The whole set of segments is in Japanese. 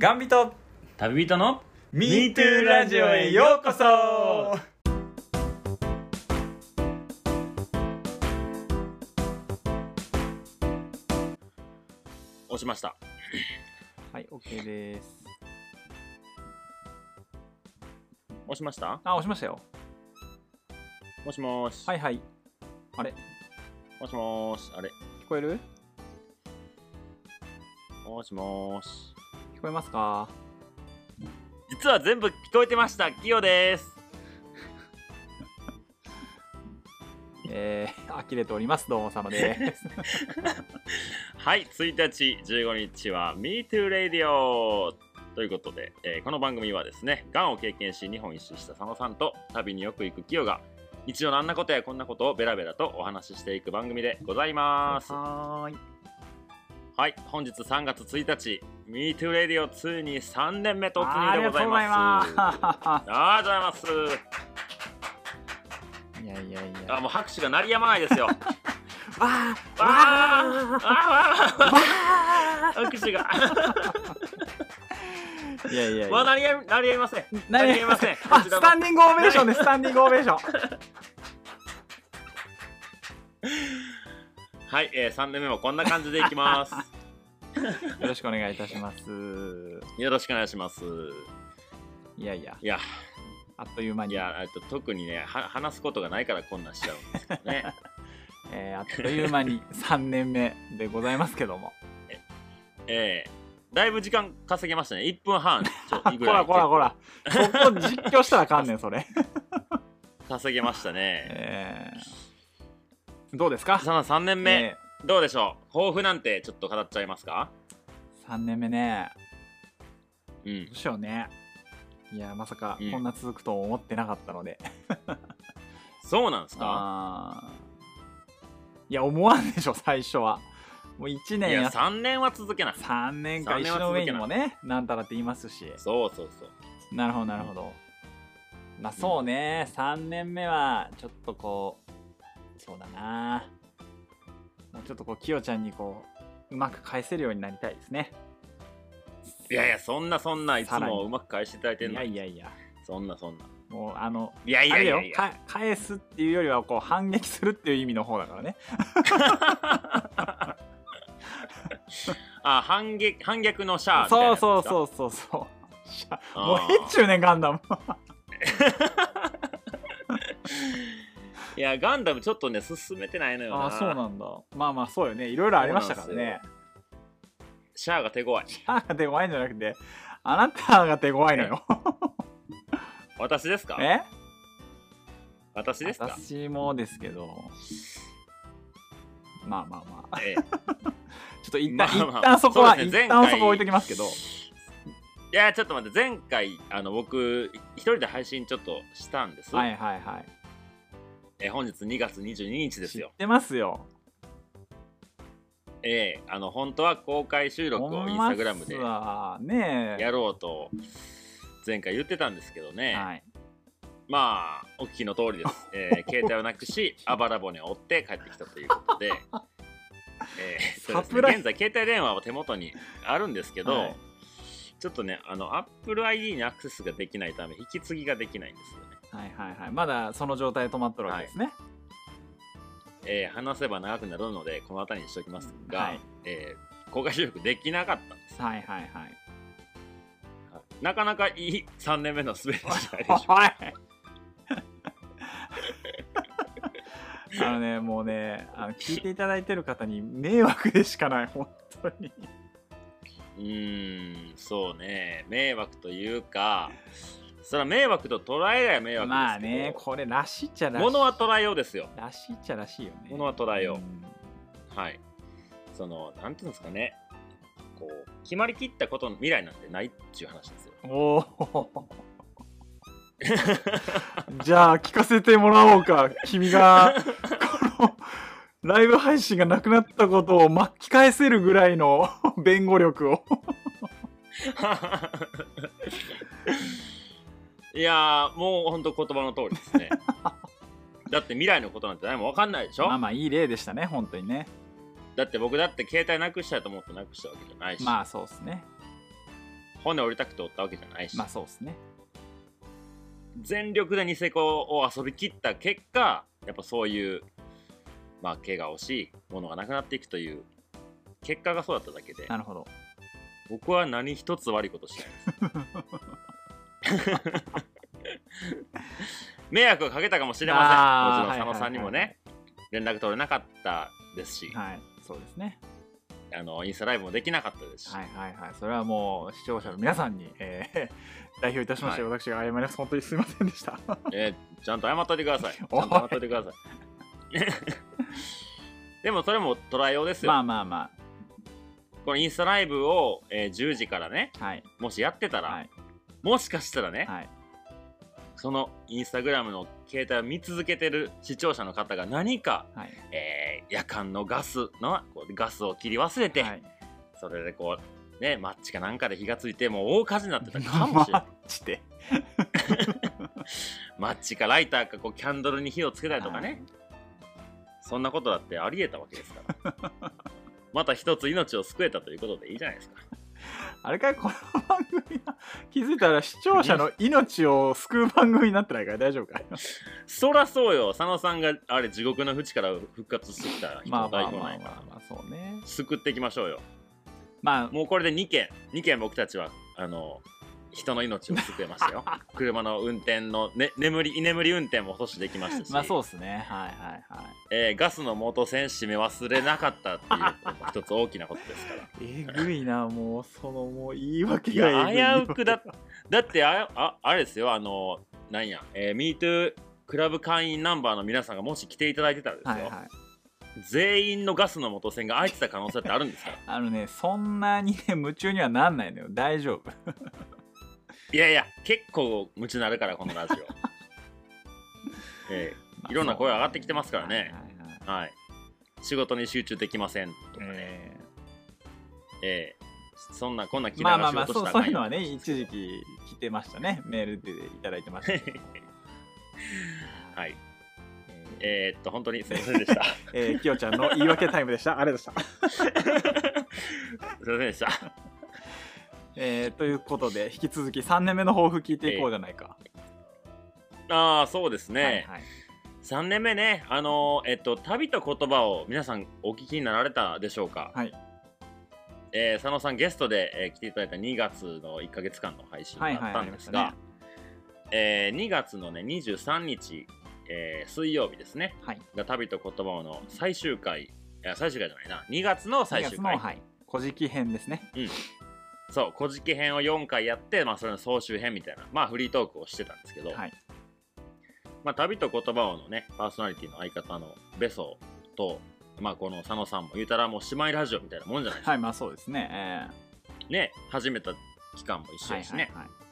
ガンビと。旅人の MeToo ラジオへようこそ。押しました。はい OK です。押しました？あ押しましたよ。もしもーし、はいはい。あれ？もしもーし。あれ？聞こえる？もしもーし聞こえますか？実は全部聞こえてました。キヨです。えー、呆れております。どうもさまです。はい1日15日は MeTooRadio ということで、えーこの番組はですねがんを経験し日本一周した佐野さんと旅によく行くキヨが日常のあんなことやこんなことをベラベラとお話ししていく番組でございます。はーい。はい本日3月1日 MeTooRadio2 に3年目突入でございますまありがとうございますすいやいやいやあもう拍手が鳴りやまないですよ。わわーあわああ拍手が。ーいやいやいわあや鳴りや鳴りやみません。鳴何りやみません。あスタンディングオベーションですスタンディングオベーションはい、えー、3年目もこんな感じでいきます。よろしくお願いいたします。よろしくお願いします。いやいや。いや、あっという間に。いや、えっと特にねは、話すことがないからこんなんしちゃうんですけどね。えーあっという間に3年目でございますけども。えー、だいぶ時間稼げましたね。1分半。ぐらいらこらこらそこ実況したらあかんねんそれ。稼げましたね。えー。どうですか？さあ3年目、えどうでしょう？抱負なんてちょっと語っちゃいますか？ー3年目ね。うん。どうしようね。いやまさかうん。こんな続くと思ってなかったので、そうなんですか？いや思わんでしょ最初は。もう1いや年や3年は続けな3年か石の上にもねなんたらって言いますし。そうそうそう。なるほどなるほど。まあそうね。3年目はちょっとこうそうだなもうちょっとこうきよちゃんにこううまく返せるようになりたいですね。いやいやそんなそんないつもうまく返していただいていんのやいやいや。そんなそんな。もうあのいやいあれだよやいや返すっていうよりはこう反撃するっていう意味の方だからね。あ反撃反逆のシャアみたいなそうそうそうそうそう。しゃあー。もうへっちゅうねんガンダム いやガンダムちょっとね進めてないのよな。ああそうなんだ。まあまあそうよね。いろいろありましたからね。シャアが手強い。シャアが手強いんじゃなくてあなたが手強いのよ。私ですか？え？私ですか？私もですけど。まあまあまあ。ええ。ちょっと一旦、まあまあ。一旦そこは、ね。一旦そこ置いときますけど。いやちょっと待って。前回あの僕一人で配信ちょっとしたんです、はいはいはいえ本日2月22日ですよ。知ってますよ。ええあの本当は公開収録をインスタグラムでやろうと前回言ってたんですけどね、はい。まあお聞きの通りです、えー携帯をなくしあばら骨を折って帰ってきたということで、えーね、現在携帯電話は手元にあるんですけど、はい。ちょっとねあの AppleID にアクセスができないため引き継ぎができないんですよね、はいはいはい。まだその状態で止まっとるわけですね、えー話せば長くなるのでこの辺りにしておきますが、はい。えー公開収録できなかったんです、はいはいはい。はい。なかなかいい3年目の滑りじゃないでしょう。か はい。あのねもうねあの聞いていただいてる方に迷惑でしかない本当に。うーんそうね。迷惑というかそれは迷惑と捉えりゃ迷惑ですまあねこれらしいっちゃらしい。物は捉えようですよ。らしいっちゃらしいよね。物は捉えよう、ん。はい。そのなんていうんですかね。こう決まりきったことの未来なんてないっていう話ですよ。おおじゃあ聞かせてもらおうか。君がこのライブ配信がなくなったことを巻き返せるぐらいの弁護力を いやーもうほんと言葉の通りですね。だって未来のことなんて何も分かんないでしょ、まあまあいい例でしたね本当にね。だって僕だって携帯なくしたいと思ってなくしたわけじゃないし、まあそうですね。骨折りたくて折ったわけじゃないし、まあそうですね。全力でニセコを遊び切った結果やっぱそういうまあ怪我をし物がなくなっていくという結果がそうだっただけで。なるほど。僕は何一つ悪いことしてないです 迷惑をかけたかもしれません。もちろん佐野さんにもね、連絡取れなかったですし、はいそうですね。あのインスタライブもできなかったですし、はいはいはい。それはもう視聴者の皆さんに、えー 代表いたしまして、私が謝ります。本当にすいませんでした。えーちゃんと謝っといてください。ちゃんと謝っといてください。でもそれも捉えようですよ、まあまあまこのインスタライブを、えー10時からねあはい。もしやってたら、はいもしかしたらね、はい。そのインスタグラムの携帯を見続けてる視聴者の方が何か、はい。えー夜間のガスのこうガスを切り忘れて、はい。それでこうねマッチかなんかで火がついてもう大火事になってたかもしれない。マジで。マッチかライターかこうキャンドルに火をつけたりとかね、そんなことだってありえたわけですから。また一つ命を救えたということでいいじゃないですかあれかいこの番組は気づいたら視聴者の命を救う番組になってないから大丈夫かいそらそうよ。佐野さんがあれ地獄の淵から復活してきた人の代表なんやから。まあそうね。救っていきましょうよ。まあ。もうこれで2件。2件僕たちはあの人の命を救えましたよ。車の運転の、ね、眠り居眠り運転も阻止できましたし、まあそうですね。はいはいはい。えーガスの元栓閉め忘れなかったっていう一つ大きなことですから。えぐいなもうそのもう言い訳いがやえぐい危うくだだってあああれですよあのなんや、えー、MeToo クラブ会員ナンバーの皆さんがもし来ていただいてたらですよ、はいはい。全員のガスの元栓が開いてた可能性ってあるんですか あのねそんなにね夢中にはなんないのよ。大丈夫いやいや結構夢中になるからこのラジオ。えいろんな声上がってきてますからね。はい仕事に集中できませんとかね、ええ。ーそんなこんなー気まあまあまあそうそういうのはね一時期来てましたね。メールでいただいてました。はい。ええ。ーっと本当にすいませんでした。ー えーきよちゃんの言い訳タイムでした。ありがとうございました。すいませんでしたえーということで引き続き3年目の抱負聞いていこうじゃないか、ああそうですね、はいはい。3年目ね。あのーえっと旅と言葉を皆さんお聞きになられたでしょうか、はい。えー佐野さんゲストで、えー来ていただいた2月の1か月間の配信だはいはいったんですが、ありまえー2月のね23日、えー水曜日ですね。はい。が旅と言葉の最終回いや最終回じゃないな。2月の最2終回。古事記編ですねそう「古事記編」を4回やって、まあ、それの総集編みたいな、まあ、フリートークをしてたんですけど、はい。まあ、旅と言葉をのねパーソナリティの相方のベソと、まあ、この佐野さんも言うたらもう姉妹ラジオみたいなもんじゃないですか、はいまあそうですね、えね始めた期間も一ー、はい緒ですね、はいはい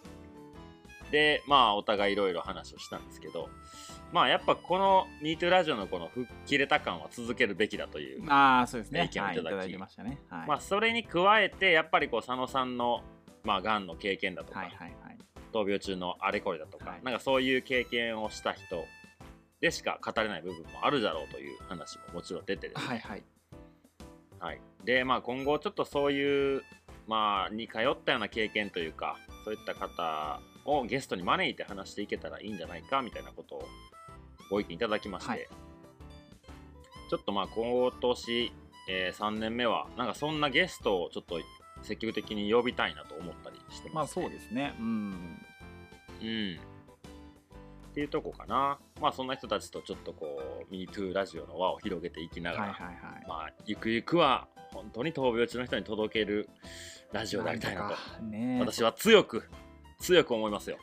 でまあお互いいろいろ話をしたんですけどまあやっぱこの「MeToo ラジオ」のこの吹っ切れた感は続けるべきだという、ああそうですね。意見をいた。だきましたね。はい、まあそれに加えてやっぱりこう佐野さんのまあがんの経験だとか、はいはいはい。闘病中のあれこれだとか、はい。なんかそういう経験をした人でしか語れない部分もあるだろうという話ももちろん出てですねはいはい。はい、でまあ今後ちょっとそういうまあに通ったような経験というかそういった方をゲストに招いて話していけたらいいんじゃないかみたいなことをご意見いただきまして、はい。ちょっとまあ今年、え3年目はなんかそんなゲストをちょっと積極的に呼びたいなと思ったりしてます、まあそうですね。うん。うん。っていうとこかな。まあそんな人たちとちょっとこう MeToo ラジオの輪を広げていきながら、はいはいはい。まあゆくゆくは本当に闘病中の人に届けるラジオでありたいなと。ね。私は強く強く思いますよ。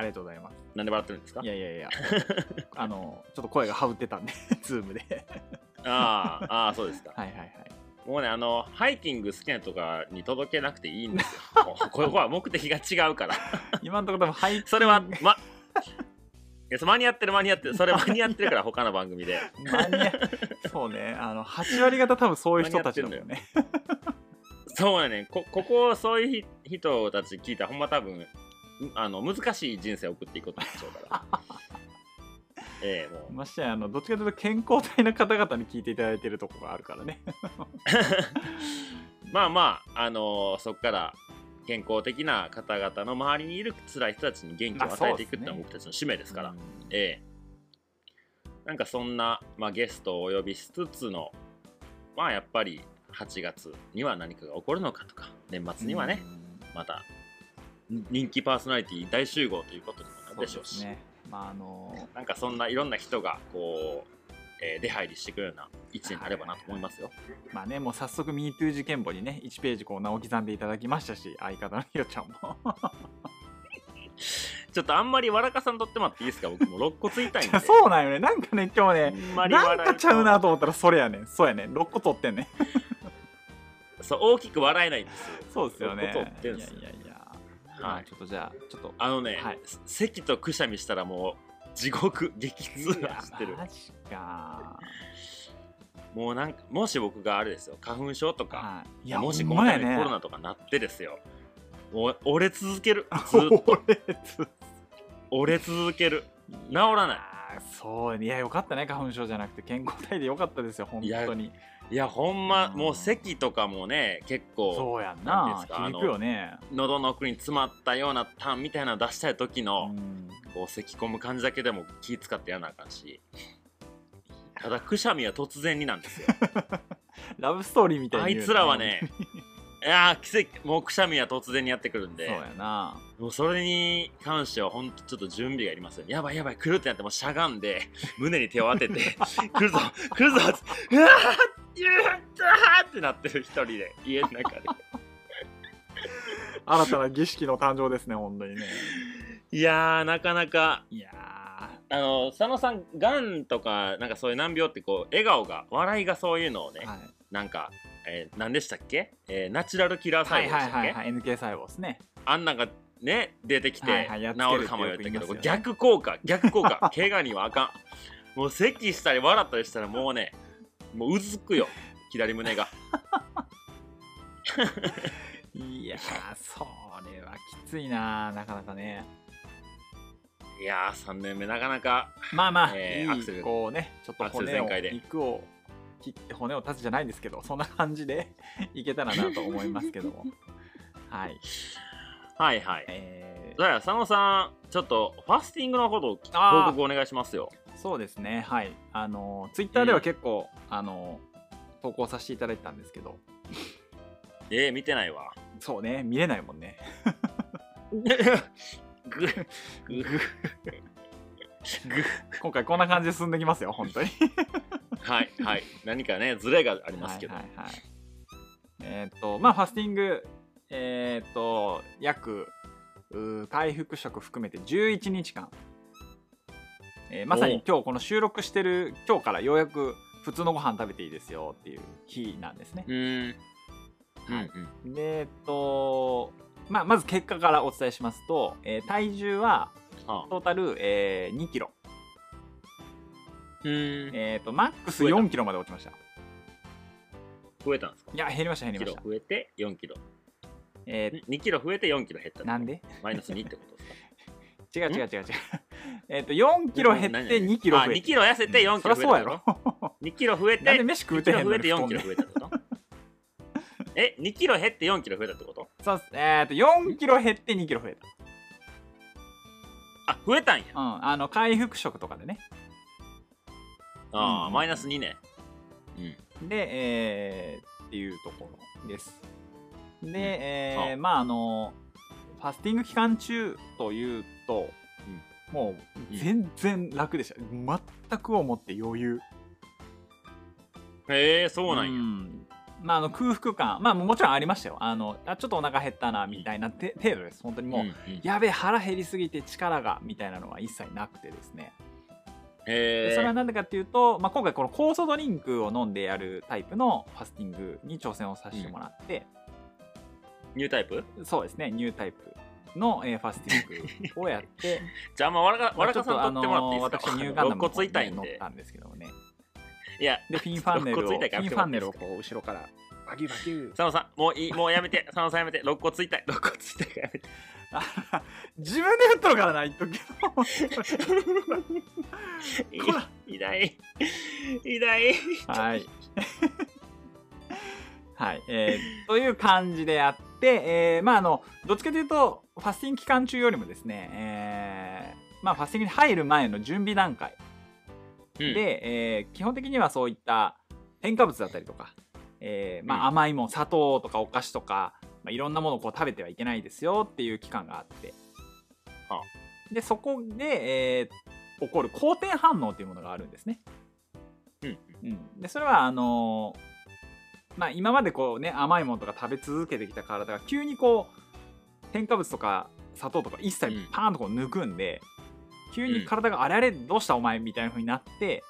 ありがとうございます。なんで笑ってるんですか？いやいやいや。あのちょっと声がハウってたんで Zoom で。ああああそうですか。はいはいはい。もうねあのハイキング好きなとかに届けなくていいんですよ。もうここは目的が違うから。今のところ多分はいそれはまいやそ間に合ってる間に合ってる。それ間に合ってるから他の番組で。間に合そうね。あの8割方多分そういう人たちだもんね。そうやねこここそういうひ人たち聞いたらほんま多分あの難しい人生を送っていくことになっちゃうから。ええもう。ましてやあのどっちかというと健康体の方々に聞いていただいてるところがあるからね。まあまああのそっから健康的な方々の周りにいる辛い人たちに元気を与えていくっていうのはまあ僕たちの使命ですから、うん。ええ。なんかそんな、まあ、ゲストをお呼びしつつのまあやっぱり8月には何かが起こるのかとか年末にはね、また人気パーソナリティ大集合ということにもなるでしょうし。ね。まああのなんかそんないろんな人がこう、えー出入りしてくるような一年になればなと思いますよ。まあねもう早速 MeToo 事件簿にね1ページこう名を刻んでいただきましたし相方のひよちゃんも。ちょっとあんまりわらかさんとってもらっていいですか？僕も肋骨痛いんで。そうなんよね。なんかね今日ねなんかちゃうなと思ったらそれやねん。そうやねん。6個取ってんねん。そう大きく笑えないんですよ。そうですよね。いやいやいや、はい。まあちょっとじゃあちょっとあのね、はい。咳とくしゃみしたらもう地獄激痛がしてる。マジか。もうなんかもし僕があれですよ花粉症とか、はい。いやもしこほんまやね。コロナとかなってですよ。もう折れ続ける。ずっと。折れ続ける。治らない。そういやよかったね花粉症じゃなくて。健康体でよかったですよ本当にいやほんまうんもう咳とかもね結構そうやんな。響くよね。喉の奥に詰まったようなタンみたいなの出したい時の、うん。こう咳込む感じだけでも気使ってやらなあかんし。ただくしゃみは突然になんですよ。ラブストーリーみたいに言うあいつらはねいやー奇跡。もうくしゃみは突然にやってくるんで。そうやな。もうそれに関しては本当ちょっと準備がいりますよねやばいやばい来るってなってもうしゃがんで 胸に手を当てて 来るぞ来るぞってうわーやったーってなってる一人で家の中で。新たな儀式の誕生ですね本当にね。いやーなかなか。いやあの佐野さんがんとかなんかそういう難病ってこう笑顔が笑いがそういうのをね、ーはい。なんか、えー何でしたっけ、えーナチュラルキラー細はい。胞でしたっけ、はいはいはい NK 細胞ですね。あんなんがね出てきて治るかもよったけど、ね逆効果逆効果。怪我にはあかん。もう咳したり笑ったりしたらもうねもううずくよ左胸が。いやーそれはきついななかなかね。いやー3年目なかなかまあまあ、えーアクセルいいこうねちょっと骨を肉を切って骨を断つじゃないんですけどそんな感じで いけたらなと思いますけども。はい。はいはい。えじゃあ佐野さんちょっとファスティングのことを報告お願いしますよ。ーそうですね。はい。あのツイッターでは結構、あの投稿させていただいてたんですけど。えー、見てないわ。そうね。見れないもんね。ぐぐぐ 今回こんな感じで進んできますよ本当に。はいはい。何かねズレがありますけど、はいはいはい、えーっとまあファスティングえーっと約回復食含めて11日間、えーまさに今日この収録してる今日からようやく普通のご飯食べていいですよっていう日なんですね。う、ーん。はい。うんうん。でえっとまあ、まず結果からお伝えしますと、えー体重はあトータル、えー2キロ、うーん。えーっとマックス増えた。4キロまで落ちました。増えたんですか？いや減りました減りキました。ロ増えて4キロ。えー2キロ増えて4キロ減ったなんで？マイナス2ってことですか？違う違う違う違う。えっと、4キロ減って2キロ増えあた。2キロ痩せて4キロ増えたそりゃそうやろ。2キロ増えてなんで飯食うてへん2の増えて4キロ増えたってこと？え2キロ減って4キロ増えたってこと？そうっす。えっと、4キロ減って2キロ増えあ増えたんやた。うん。あの、回復食とかでね。うんああマイナス2ねうんで、えー、っていうところです。で、えーあまあ、あの、ファスティング期間中というと、もう全然楽でした。全く思って余裕。へえそうなんやんまあ、あの空腹感、まあ、もちろんありましたよ。あのあちょっとお腹減ったなみたいなて程度です。本当にもう、んん。やべえ腹減りすぎて力がみたいなのは一切なくてですね。へえでそれは何でかっていうと、まあ、今回この酵素ドリンクを飲んでやるタイプのファスティングに挑戦をさせてもらって、ニュータイプ？そうですねニュータイプの、えーファスティングをやって。じゃああんまわらかまあわらかさん取ってもらっていいですか？私ニューガンダムの肋骨痛いんで。乗ったんですけどもねいやでフィンファンネルをフ肋骨痛いからィンファンネルをこう後ろからバキュバキュ佐野さんもういいもうやめて。佐野さんやめて。肋骨痛い肋骨痛いからやめて。あ 自分で言っとるからなとくけどこら痛い。痛い。はい。はい、えーという感じでやって、えーまああのどっちかというとファスティング期間中よりもですね、えーまあファスティングに入る前の準備段階うん、で、えー基本的にはそういった添加物だったりとか、えーまうん。あ、甘いもん砂糖とかお菓子とか、まあ、いろんなものをこう食べてはいけないですよっていう期間があって、はでそこで、えー起こる好転反応というものがあるんですね。うん。うん、でそれはあのーまあ、今までこうね甘いものとか食べ続けてきた体が急にこう添加物とか砂糖とか一切うん。パーンとこう抜くんで、急に体があれあれどうしたお前みたいな風になって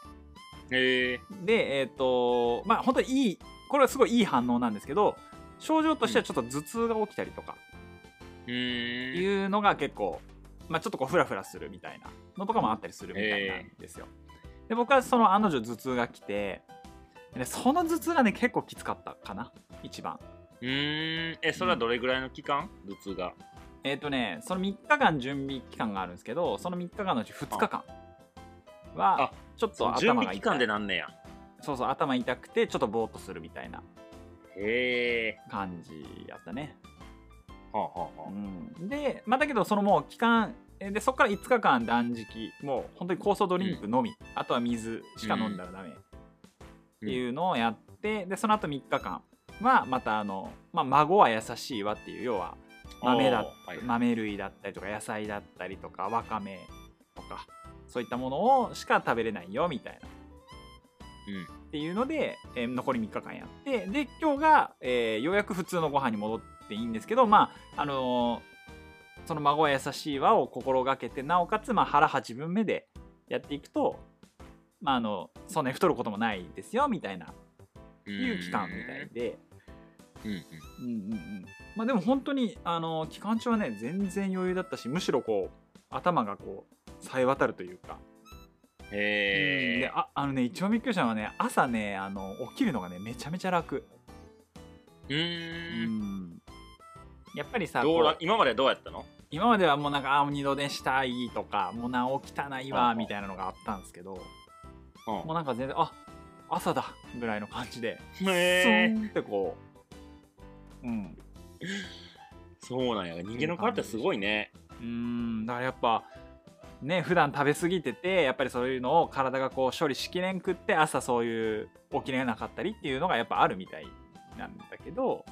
でえっ、とまあ本当にいいこれはすごいいい反応なんですけど症状としてはちょっと頭痛が起きたりとかいうのが結構、まあ、ちょっとこうフラフラするみたいなのとかもあったりするみたいなんですよ。で僕はその案の定頭痛が来てでその頭痛がね結構きつかったかな一番。うーん。えそれはどれぐらいの期間？頭痛がえっ、とねその3日間準備期間があるんですけどその3日間のうち2日間はあちょっと準頭が痛い。備期間でなんねや。そうそう頭痛くてちょっとぼーっとするみたいなへえ感じやったね。はあはあはあ。うん、で、まあ、だけどそのもう期間えでそこから5日間断食もう本当に酵素ドリンクのみ、あとは水しか飲んだらダメ。っていうのをやって、でその後3日間はまたあの、まあ、孫は優しいわっていう要は豆だ、はい豆類だったりとか野菜だったりとかわかめとかそういったものをしか食べれないよみたいな。うん。っていうので、えー残り3日間やってで今日が、えーようやく普通のご飯に戻っていいんですけどまああのーその孫は優しいわを心がけてなおかつ、まあ、腹8分目でやっていくと、まあ、あのそんなに太ることもないですよみたいな。いう期間みたいで。うんうん。うんうんうんまあでも本当にあの期間中はね全然余裕だったしむしろこう頭がこうさえ渡るというか、うん。へえでああのね一番びっくりしたのはね朝ねあの起きるのがねめちゃめちゃ楽、うーん。やっぱりさどうこうら今までどうやったの？今まではもうなんかあ二度寝したいとかもうな起きたないわうんみたいなのがあったんですけどうん。もうなんか全然あ朝だぐらいの感じでえーンってこううん そうなんや。人間の体ってすごいね。うーん。だからやっぱね普段食べ過ぎててやっぱりそういうのを体がこう処理しきれんくって朝そういう起きれなかったりっていうのがやっぱあるみたいなんだけど、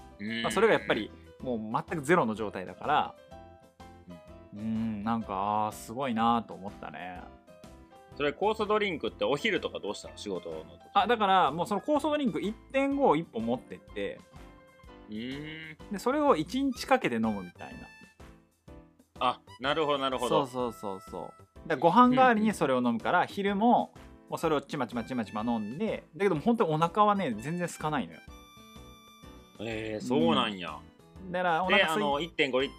まあ、それがやっぱりもう全くゼロの状態だからうーんなんかすごいなと思ったね。それ酵素ドリンクってお昼とかどうしたの？仕事の時。あだからもうその酵素ドリンク1.5を1本持ってってでそれを1日かけて飲むみたいな。あなるほどなるほど。そうそうそうそう。だご飯代わりにそれを飲むから、昼ももうそれをちまちまちまちま飲んでだけども本当にお腹はね全然空かないのよ。えー、そうなんや、だからお腹空いの1.5リッ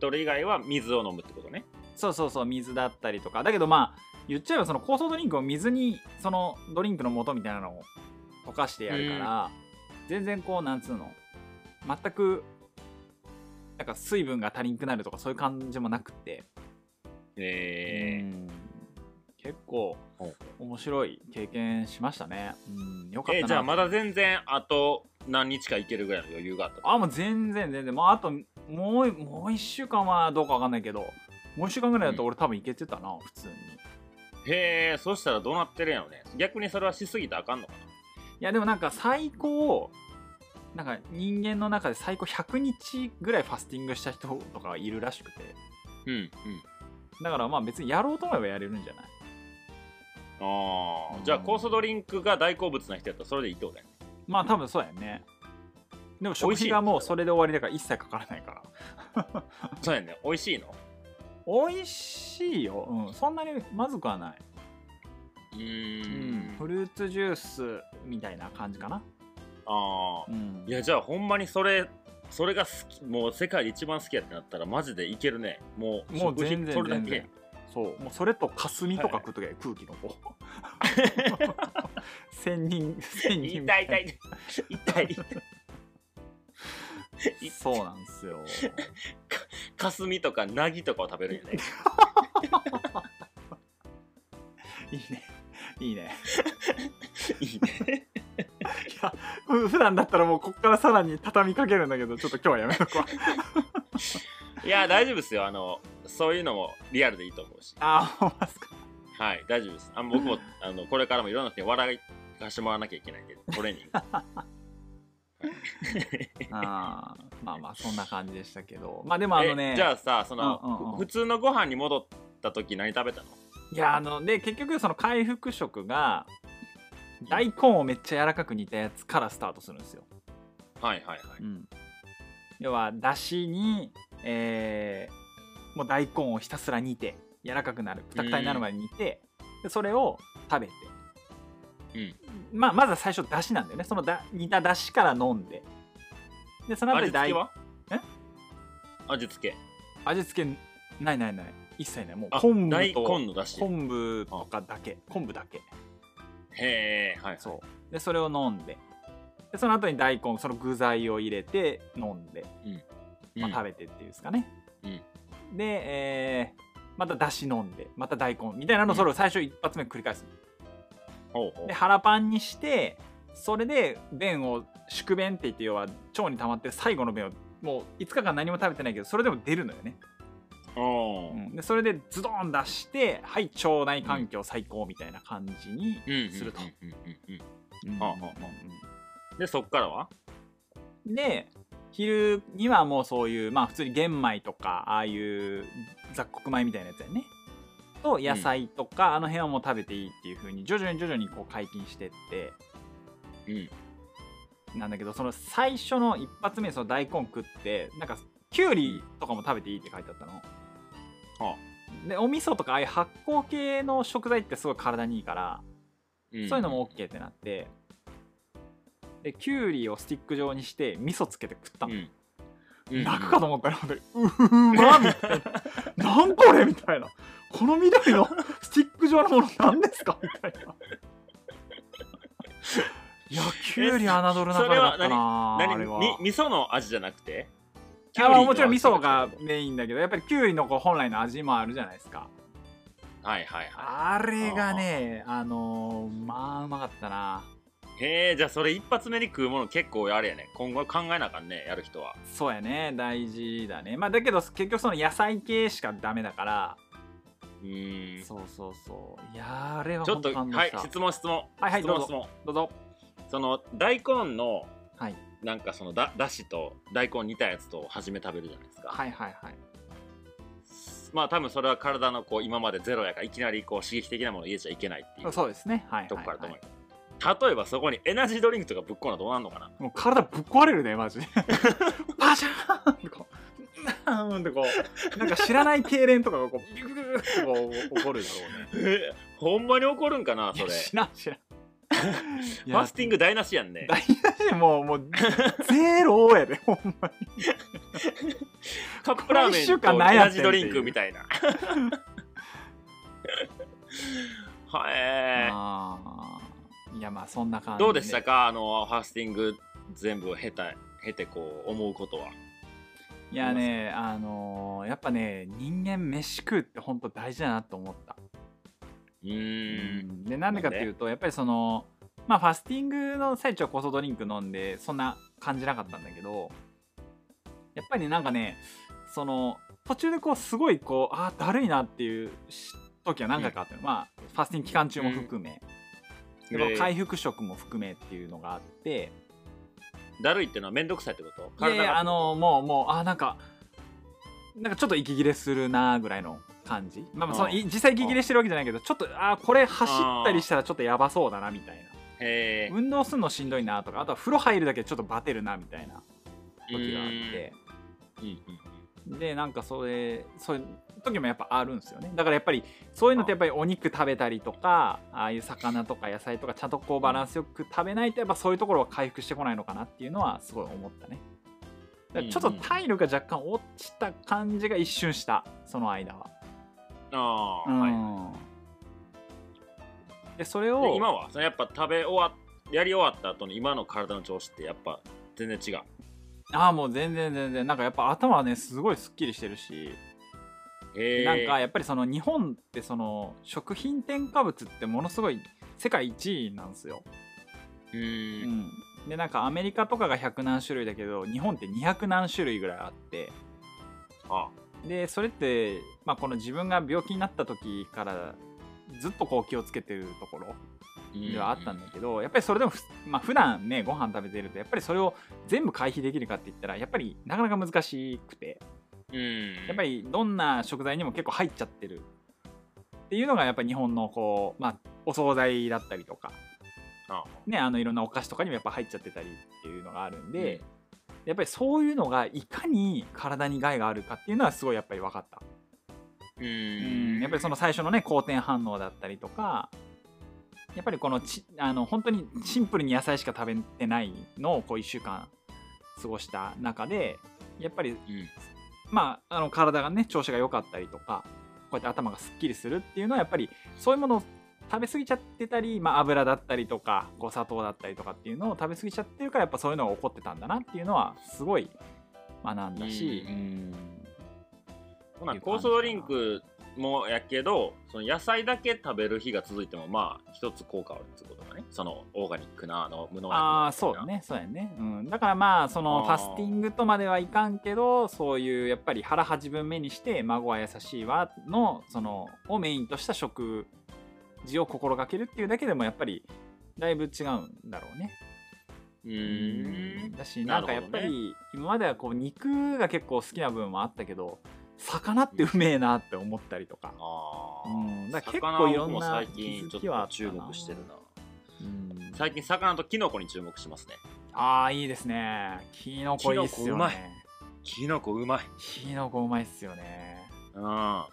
トル以外は水を飲むってことね。そうそうそう水だったりとか。だけどまあ言っちゃえばその酵素ドリンクを水にそのドリンクの素みたいなのを溶かしてやるから、全然こうなんつうの全くなんか水分が足りんくなるとかそういう感じもなくってえうん。結構面白い経験しましたね。うん、よかったえーじゃあまだ全然あと何日かいけるぐらいの余裕があったあ、もう全然全然。もうあと、もう、もう1週間はどうかわかんないけど、もう1週間ぐらいだと俺多分いけてたな、普通に。いへえそしたらどうなってるんやろね。逆にそれはしすぎてあかんのかな？や、でもなんか最高、なんか人間の中で最高100日ぐらいファスティングした人とかいるらしくて。うんうんだからまあ別にやろうと思えばやれるんじゃない？ああじゃあ酵素ドリンクが大好物な人やったらそれでいいってことやねまあ多分そうやね。でも食費がもうそれで終わりだから一切かからないから。そうやね美味しいの？美味しいよ。うん。そんなにまずくはない。うんフルーツジュースみたいな感じかな。ああうん。いやじゃあほんまにそれそれが好きもう世界で一番好きやってなったらマジでいけるね。もうもう全然それだけ。そう。もうそれと霞とか食うときは空気のこう 千人千人み痛いた痛い痛い。いそうなんですよ。かすみとかなぎとかを食べるんやねい？いね。いいね。いいね。いやふ普段だったらもうこっからさらに畳みかけるんだけどちょっと今日はやめとくわ いや大丈夫ですよ。あのそういうのもリアルでいいと思うし。あーほんまですか。はい大丈夫です。あ僕もあのこれからもいろんな人に笑かしてもらわなきゃいけないんでトレーニングあーまあまあそんな感じでしたけど。まあでもあのねえじゃあさその、うんうんうん。ふ普通のご飯に戻った時何食べたの？いやあので結局その回復食が大根をめっちゃ柔らかく煮たやつからスタートするんですよ、はいはいはい。うん、要はだしに、えーもう大根をひたすら煮て柔らかくなるくたくたになるまで煮てでそれを食べて。うん。まあまずは最初だしなんだよね。そのだ煮ただしから飲んで。でその後味に大付けは？え？味付け。味付けないないない。一切ない。もうあ昆大布と昆布とかだけ。昆布だけへえはいそう。でそれを飲んで。でその後に大根その具材を入れて飲んで、まあ、食べてっていうんですかね、で、えーまただし飲んでまた大根みたいなのをそれを最初一発目繰り返す。ほうほう。で腹パンにしてそれで便を宿便って言って要は腸に溜まってる最後の便をもう5日間何も食べてないけどそれでも出るのよね、うん。でそれでズドーン出してはい腸内環境最高みたいな感じにうんするとでそっからは？で昼にはもうそういうまあ普通に玄米とかああいう雑穀米みたいなやつやね。と野菜とか、あの辺はもう食べていいっていう風に徐々に徐々にこう解禁してって。うん。なんだけどその最初の一発目その大根食ってなんかきゅうりとかも食べていいって書いてあったの。はでお味噌とかああいう発酵系の食材ってすごい体にいいから、うん。そういうのも OK ってなって。できゅうりをスティック状にして味噌つけて食ったの。うん。泣くかと思ったら本当に。うふまみ。たいななんこれみたいな。この緑のスティック状のもの何ですかみたいな。いやきゅうり侮るなかったなあ何れは。み味噌の味じゃなくて？あもちろん味噌が味メインだけどやっぱりきゅうりのこう本来の味もあるじゃないですか。はいはいはあれがねあのーまあうまかったな。いへえじゃあそれ一発目に食うもの結構あれやね。今後考えなあかんねやる人は。そうやね。大事だね。まあだけど結局その野菜系しかダメだから。うーん。そうそうそう。いやーあれはちょっとはい質問質問。はいはいどうぞ。どうぞ。その大根のはいなんかそのだだしと大根煮たやつと初め食べるじゃないですか、はいはいはい。まあ多分それは体のこう今までゼロやからいきなりこう刺激的なものを入れちゃいけないっていうそうですね。はいとこからと思う、例えばそこにエナジードリンクとかぶっこんだらどうなんのかな。もう体ぶっ壊れるねマジ。でバシャーンってこうなんってこうなんか知らない痙攣とかがこうビクビクビクってこう起こるだろうね。えほんまに怒るんかなそれ。知らん知らん ファスティング台無しやんね。大事でもうもうゼロやでほんまに。カップラーメンとエ間何やってんナジードリンクみたいな。はえあー。いやまあそんな感じどうでしたか？あのファスティング全部経た経てこう思うことは。いやねあのーやっぱね人間飯食うって本当大事だなと思ったうーん。でなんでかっていうとやっぱりそのまあファスティングの最中は酵素ドリンク飲んでそんな感じなかったんだけどやっぱりなんかねその途中でこうすごいこうあーだるいなっていう時は何回かあったの、まあファスティング期間中も含め、でこの回復食も含めっていうのがあって。だるいっていうのは面倒くさいってこと？いやいやがあのもうもうあなんかなんかちょっと息切れするなぐらいの感じ。まあまあその実際息切れしてるわけじゃないけどちょっとあこれ走ったりしたらちょっとやばそうだなみたいな。運動するのしんどいなとかあとは風呂入るだけでちょっとバテるなみたいな時があって。でなんかそれそういう時もやっぱあるんですよね。だからやっぱりそういうのってやっぱりお肉食べたりとかああいう魚とか野菜とかちゃんとこうバランスよく食べないとやっぱそういうところは回復してこないのかなっていうのはすごい思ったね。ちょっと体力が若干落ちた感じが一瞬したその間は、ああ、うんはい。でそれでを今はそのやっぱ食べ終わっやり終わった後の今の体の調子ってやっぱ全然違う。ああもう全然全然。なんかやっぱ頭はねすごいすっきりしてるし。なんかやっぱりその日本ってその食品添加物ってものすごい世界一位なんですよ、ううん。ん、でなんかアメリカとかが100何種類だけど日本って200何種類ぐらいあって。あでそれって、まあ、この自分が病気になった時からずっとこう気をつけてるところではあったんだけど、やっぱりそれでもふ、まあ普段ねご飯食べてるとやっぱりそれを全部回避できるかって言ったらやっぱりなかなか難しくてうん。やっぱりどんな食材にも結構入っちゃってるっていうのがやっぱり日本のこう、まあ、お惣菜だったりとかあね、あのいろんなお菓子とかにもやっぱ入っちゃってたりっていうのがあるんで、やっぱりそういうのがいかに体に害があるかっていうのはすごいやっぱり分かった、ううん。んやっぱりその最初のね好転反応だったりとかやっぱりこのちあの本当にシンプルに野菜しか食べてないのをこう1週間過ごした中でやっぱりうん。まあ、あの体がね調子が良かったりとかこうやって頭がすっきりするっていうのはやっぱりそういうものを食べ過ぎちゃってたり、まあ、油だったりとかこう砂糖だったりとかっていうのを食べ過ぎちゃってるからやっぱそういうのが起こってたんだなっていうのはすごい学んだし、ほな。酵素ドリンクもやけどその野菜だけ食べる日が続いてもまあ一つ効果あるってことだね。そのオーガニックなあの無農薬のああそうだね。そうやね、うん、だからまあそのファスティングとまではいかんけどそういうやっぱり腹八分目にして孫は優しいわのそのをメインとした食事を心がけるっていうだけでもやっぱりだいぶ違うんだろうね。うーん。だしなんかやっぱり今まではこう肉が結構好きな部分もあったけど魚ってうめえなって思ったりとか、あうん、だから結魚構いろんな最近ちょっと注目してるな。うん。最近魚とキノコに注目してますね。ああいいですね。キノコいいっすよキノコうまい。ねキノコうまい。キノコうまいっすよね。うん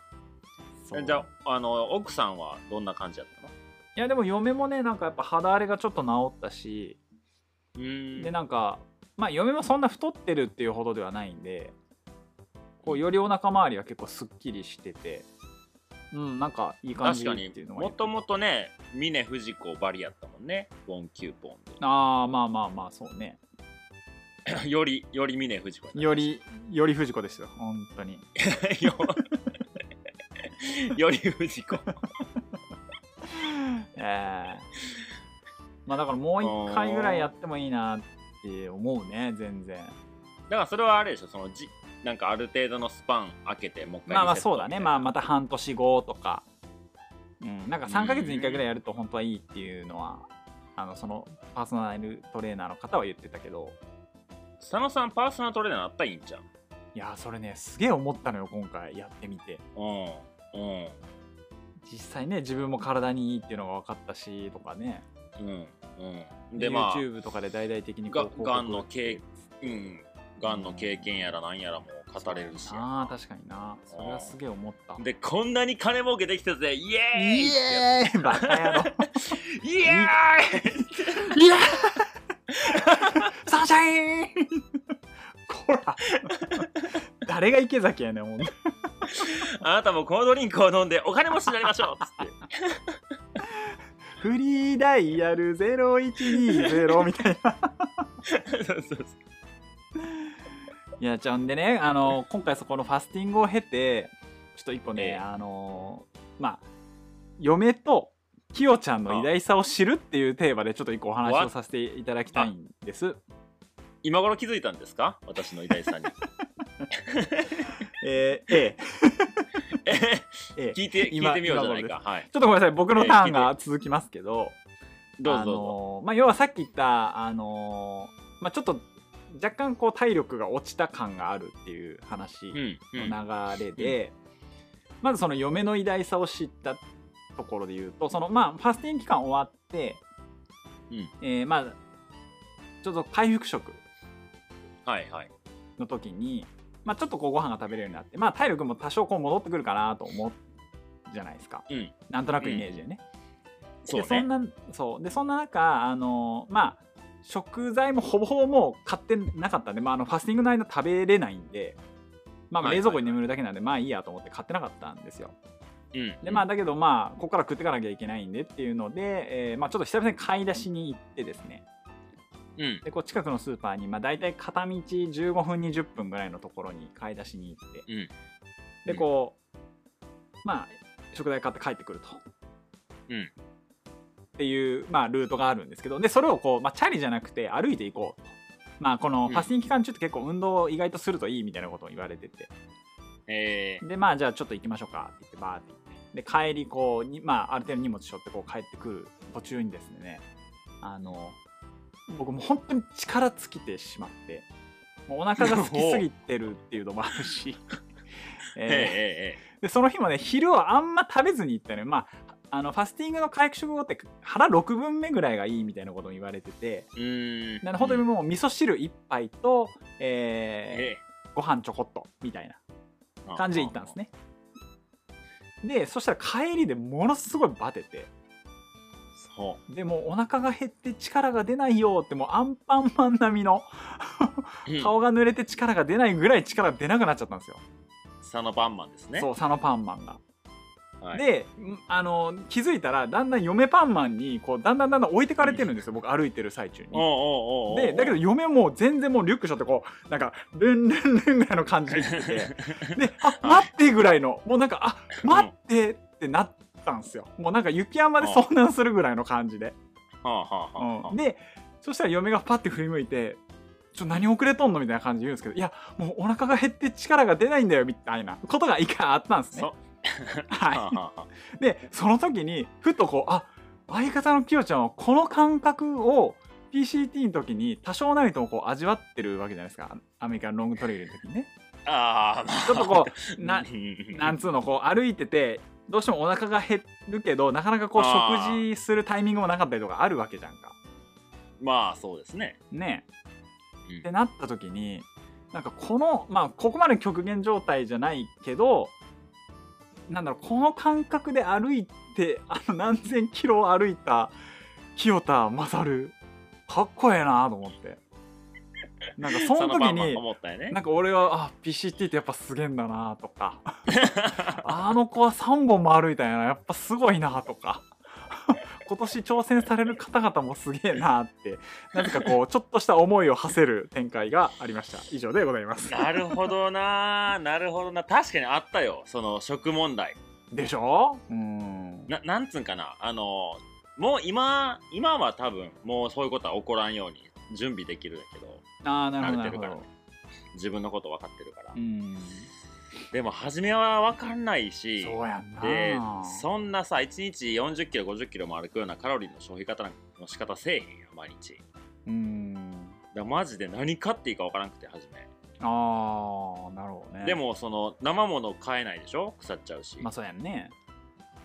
そうえじゃああの奥さんはどんな感じだったの？いやでも嫁もねなんかやっぱ肌荒れがちょっと治ったしうーん。でなんかまあ嫁もそんな太ってるっていうほどではないんでこうよりお腹周りは結構すっきりしててうんなんかいい感じ確かに。っていうのがもともとね峰不二子バリやったもんねボンキューポンああまあまあまあそうね。で よりより峰不二子よりより藤子ですよ本当に よ より不二子。ええまあだからもう一回ぐらいやってもいいなって思うね全然。だからそれはあれでしょそのじなんかある程度のスパン開けてもう一回まあまあそうだね。まあまた半年後とか。うん。なんか3ヶ月に1回ぐらいやると本当はいいっていうのはあのそのパーソナルトレーナーの方は言ってたけど。佐野さんパーソナルトレーナーなったらいいんじゃんいやそれねすげえ思ったのよ今回。やってみて。うんうん。実際ね自分も体にいいっていうのが分かったしとかね。うん。うん。ででまあ YouTube とかで大々的にがこうがんの経経う。ん。がん。の経験やらなんやらも語れるし。ああ確かにな。それはすげえ思った。でこんなに金儲けできたぜ。イエーイイエーイ！バカ野郎。イエーイ！イエーイ！サンシャイン！こら。誰が池崎やねんほんとあなたもこのドリンクを飲んでお金持ちになりましょう。っつってフリーダイヤル0120みたいな。そうそうそう。いやじゃあんでねあの今回そこのファスティングを経てちょっと一個ね、ええ。あのまあ嫁ときよちゃんの偉大さを知るっていうテーマでちょっと一個お話をさせていただきたいんです。今頃気づいたんですか？私の偉大さに えー、え え聞いて聞今いてみようじゃない今かはい。ちょっとごめんなさい。僕のターンが続きますけど、あどうぞ。まあ、要はさっき言った、あのまあ、ちょっと若干こう体力が落ちた感があるっていう話うんうん。の流れで、まずその嫁の偉大さを知ったところで言うとそのまあファスティング期間終わって、うん。えーまあちょっと回復食はいはい。の時に、まあ、ちょっとこうご飯が食べれるようになって、まあ、体力も多少こう戻ってくるかなと思うじゃないですか。うん。なんとなくイメージでね。そうね。でそんなそう。でそんな中あのまあ食材もほぼほぼもう買ってなかったんで、まあ、あのファスティングの間食べれないんで、まあ、はい冷蔵庫に眠るだけなんで、まあいいやと思って買ってなかったんですよ。うん。でまあだけどまあここから食ってかなきゃいけないんでっていうので、えーまあ、ちょっと久々に買い出しに行ってですね。うんでこう近くのスーパーに、まあ、大体片道15分20分ぐらいのところに買い出しに行ってうん。でこうまあ食材買って帰ってくると。うん。っていう、まあ、ルートがあるんですけどでそれをこう、まあ、チャリじゃなくて歩いていこうと。まあ、このうん。ファスティング期間中って結構運動を意外とするといいみたいなことを言われてて。えでまあじゃあちょっと行きましょうかって言ってバーって行ってで帰りこうにまあある程度荷物背負ってこう帰ってくる途中にですねあの僕もう本当に力尽きてしまってもうお腹が空きすぎてるっていうのもあるし、ー、えーでその日もね昼をあんま食べずに行ったのよまああのファスティングの回復食後って腹6分目ぐらいがいいみたいなことを言われててなので本当にもう味噌汁1杯と、ええーご飯ちょこっとみたいなえ感じで行ったんですね。でそしたら帰りでものすごいバテて。そでもうお腹が減って力が出ないよってもうアンパンマン並みの 顔が濡れて力が出ないぐらい力が出なくなっちゃったんですよ、佐野パンマンですね。そう佐野パンマンが、はい、でんあの気づいたらだんだん嫁パンマンにこうだんだんだんだん置いてかれてるんですよ僕歩いてる最中に。でだけど嫁も全然もうリュックしょってこうなんかルンルンルンぐらいの感じで行っててで「あ待って」ぐらいのもうなんか「あ待って」ってなったんですよ。もうなんか雪山で遭難するぐらいの感じで、うん、でそしたら嫁がパッて振り向いて「ちょ何遅れとんの?」みたいな感じで言うんですけど「いやもうお腹が減って力が出ないんだよ」みたいなことが一回あったんですね。そ。はい、でその時にふとこうあ相方のきよちゃんはこの感覚を PCT の時に多少なりともこう味わってるわけじゃないですか。アメリカンロングトレイルの時にね。ああまあ。ちょっとこうなうん。なんつうのこう歩いててどうしてもお腹が減るけどなかなかこう食事するタイミングもなかったりとかあるわけじゃんか。まあそうですね、ね。うん。ってなった時になんかこのまあここまで極限状態じゃないけどなんだろうこの感覚で歩いてあの何千キロを歩いた清田勝かっこええなと思ってなんかその時になんか俺はあ PCT ってやっぱすげえんだなとか。あの子は3本も歩いたんやなやっぱすごいなとか。今年挑戦される方々もすげえなって。なぜかこうちょっとした思いを馳せる展開がありました。以上でございます。なるほどな。なるほどな。確かにあったよ。その食問題。でしょ？うん。ななんつうんかな。あのもう今今は多分もうそういうことは起こらんように準備できるんだけどああなるほどなるほど慣れてるからね自分のこと分かってるから、うん。でも初めは分かんないしそうやんな。でそんなさ1日4 0キロ5 0キロも歩くようなカロリーの消費方の仕方せえへんやん毎日。うん。らマジで何買っていいか分からなくて初め、ああなるほどね。でもその生もの買えないでしょ？腐っちゃうし、まあそうやんね。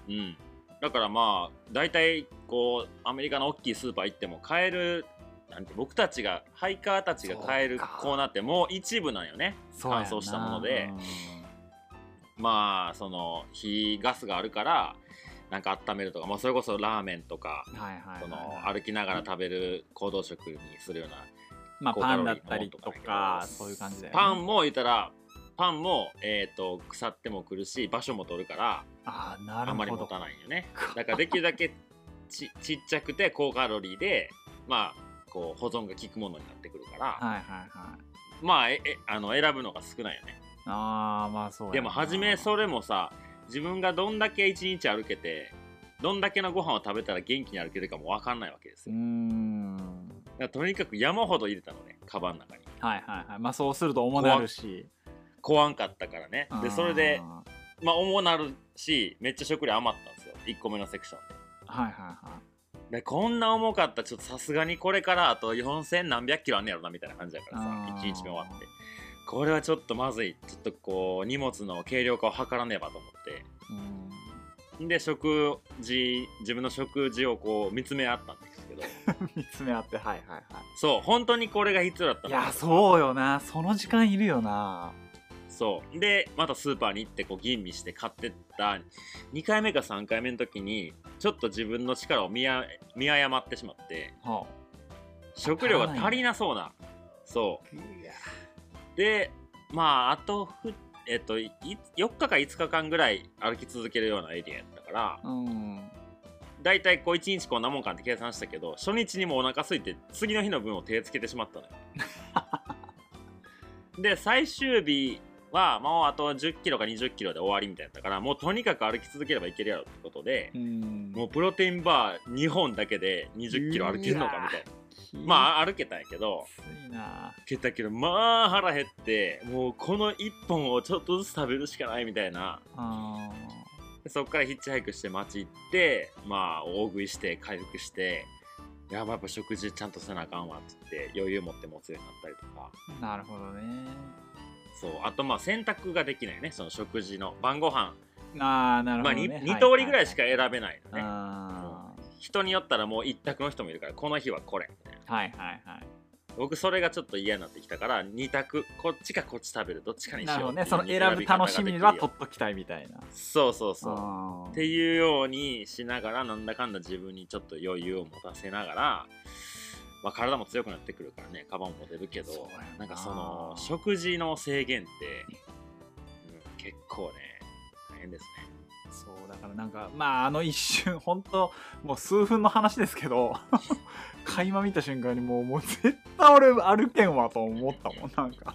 うん。だからまあ大体こうアメリカの大きいスーパー行っても買えるなんて僕たちがハイカーたちが買えるコーナーってもう一部なんよね。乾燥したもので。うんまあその火ガスがあるからなんか温めるとか、まあ、それこそラーメンとかのはい歩きながら食べる行動食にするようなまあパンだったりとかかそういう感じだよね。パンも言ったらパンも、えー、と腐ってもくるし場所も取るからああなるあんまり持たないよね。だからできるだけちちっちゃくて高カロリーでまあこう保存が効くものになってくるから、はいはいはい。まあええあの選ぶのが少ないよね。ああまあそうでも初めそれもさ自分がどんだけ一日歩けてどんだけのご飯を食べたら元気に歩けるかも分かんないわけですよ、ん。だからとにかく山ほど入れたのねカバンの中に。はいはいはい。まあそうすると重なるし。怖んかったからね。でそれであまあ重なるしめっちゃ食料余ったんですよ。1個目のセクションで。ーはいはいはいでこんな重かったらちょっとさすがにこれからあと4000何百キロあんねやろなみたいな感じだからさあー。1日目終わって。これはちょっとまずい。ちょっとこう荷物の軽量化を図らねばと思って。うん。で食事自分の食事をこう見つめ合ったんですけど。見つめ合ってはいはいはそう本当にこれが必要だったいやそうよな。その時間いるよなそう。でまたスーパーに行ってこう吟味して買ってった。2回目か3回目の時にちょっと自分の力を見誤ってしまって。は食料が足りなそうな。そう。でまああとふえっとい4日か5日間ぐらい歩き続けるようなエリアやったから。うん。だいたいこう1日こんなもんかって計算したけど初日にもうお腹空いて次の日の分を手つけてしまったのよ。で最終日はもうあと1 0キロか2 0キロで終わりみたいだったからもうとにかく歩き続ければいけるやろってことで、うん。もうプロテインバー2本だけで2 0キロ歩けるのかみたいな。まあ歩けたんやけどきついな。けたけどまあ腹減ってもうこの1本をちょっとずつ食べるしかないみたいな。そっからヒッチハイクして街行ってまあ大食いして回復してやばいやっぱ食事ちゃんとせなあかんわって言って余裕持って持つようになったりとか。ーなるほどねそうあとまあ選択ができないね。その食事の晩ご飯。まああーなるほど、2, ね二通りぐらいしかは選べないのね、あ人によったらもう一択の人もいるからこの日はこれはいはいはい。僕それがちょっと嫌になってきたから2択。こっちかこっち食べるどっちかにしようね。その選ぶ楽しみは取っときたいみたいな。そうそうそう。っていうようにしながらなんだかんだ自分にちょっと余裕を持たせながら、まあ、体も強くなってくるからねカバンも持てるけどな。なんかその食事の制限って、うん、結構ね大変ですね。そうだからなんかまああの一瞬本当もう数分の話ですけど 垣間見た瞬間にもうもう絶対俺歩けんわと思ったもんなんか。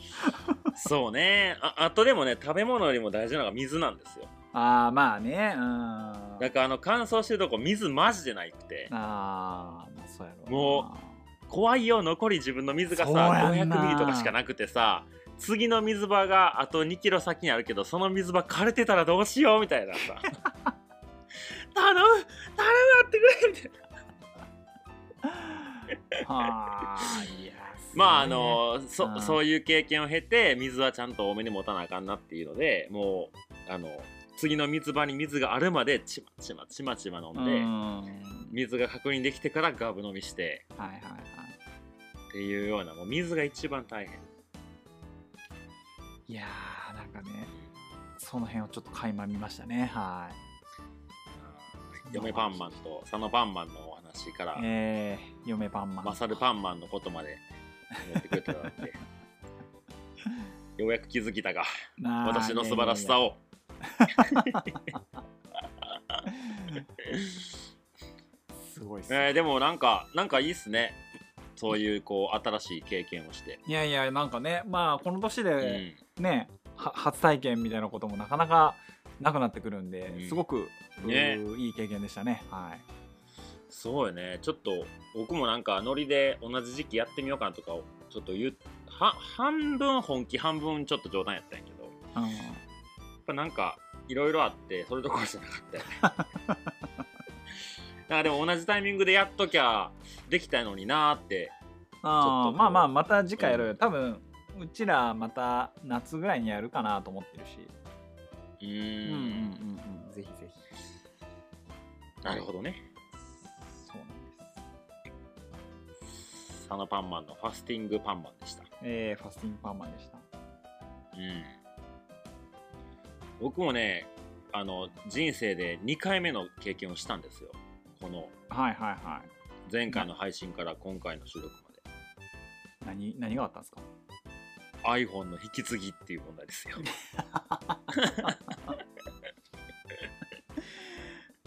そうね。ああとでもね食べ物よりも大事なのが水なんですよ。ああまあねうん。だからあの乾燥してるとこ水マジでないくて。あーまあそうやろも怖いよ残り自分の水がさそうやんな。500ミリとかしかなくてさ次の水場があと2キロ先にあるけどその水場枯れてたらどうしようみたいなさ。頼む頼むなってくれみたいなはあいやまああのそうん。そういう経験を経て水はちゃんと多めに持たなあかんなっていうのでもうあの次の水場に水があるまでちまちまちまちま飲んで、うん。水が確認できてからガブ飲みしてはいはいはい。っていうようなもう水が一番大変。いやーなんかねその辺をちょっと垣間見ましたね。はい。嫁パンマンと佐野パンマンのお話から、えー、嫁パンマン。マサルパンマンのことまで持ってくれたなんて。ようやく気づきたが私の素晴らしさをすごいっす、えーでもなんかなんかいいっすね。そういうこう新しい経験をして、いやいやなんかねまあこの年うでん、ね、は初体験みたいなこともなかなかなくなってくるんで、うん。すごく、ね。いい経験でしたね。はい。そうよね。ちょっと僕もなんかノリで同じ時期やってみようかなとかをちょっと言うは半分本気半分ちょっと冗談やったんやけど。うんぱなんかいろいろあってそれどころじゃなかったよね。なんかでも同じタイミングでやっときゃできたのになーってあまあまあまた次回やるよ、うん。多分うちらまた夏ぐらいにやるかなと思ってるし。ううんうんうんうん。ぜひぜひ。なるほどね。そうなんです。サナパンマンのファスティングパンマンでした。えー、ファスティングパーマンでした。うん僕もねあの人生で2回目の経験をしたんですよ。このはいはいはい。前回の配信から今回の収録まで。何何があったんですか？iPhone の引き継ぎっていう問題ですよ。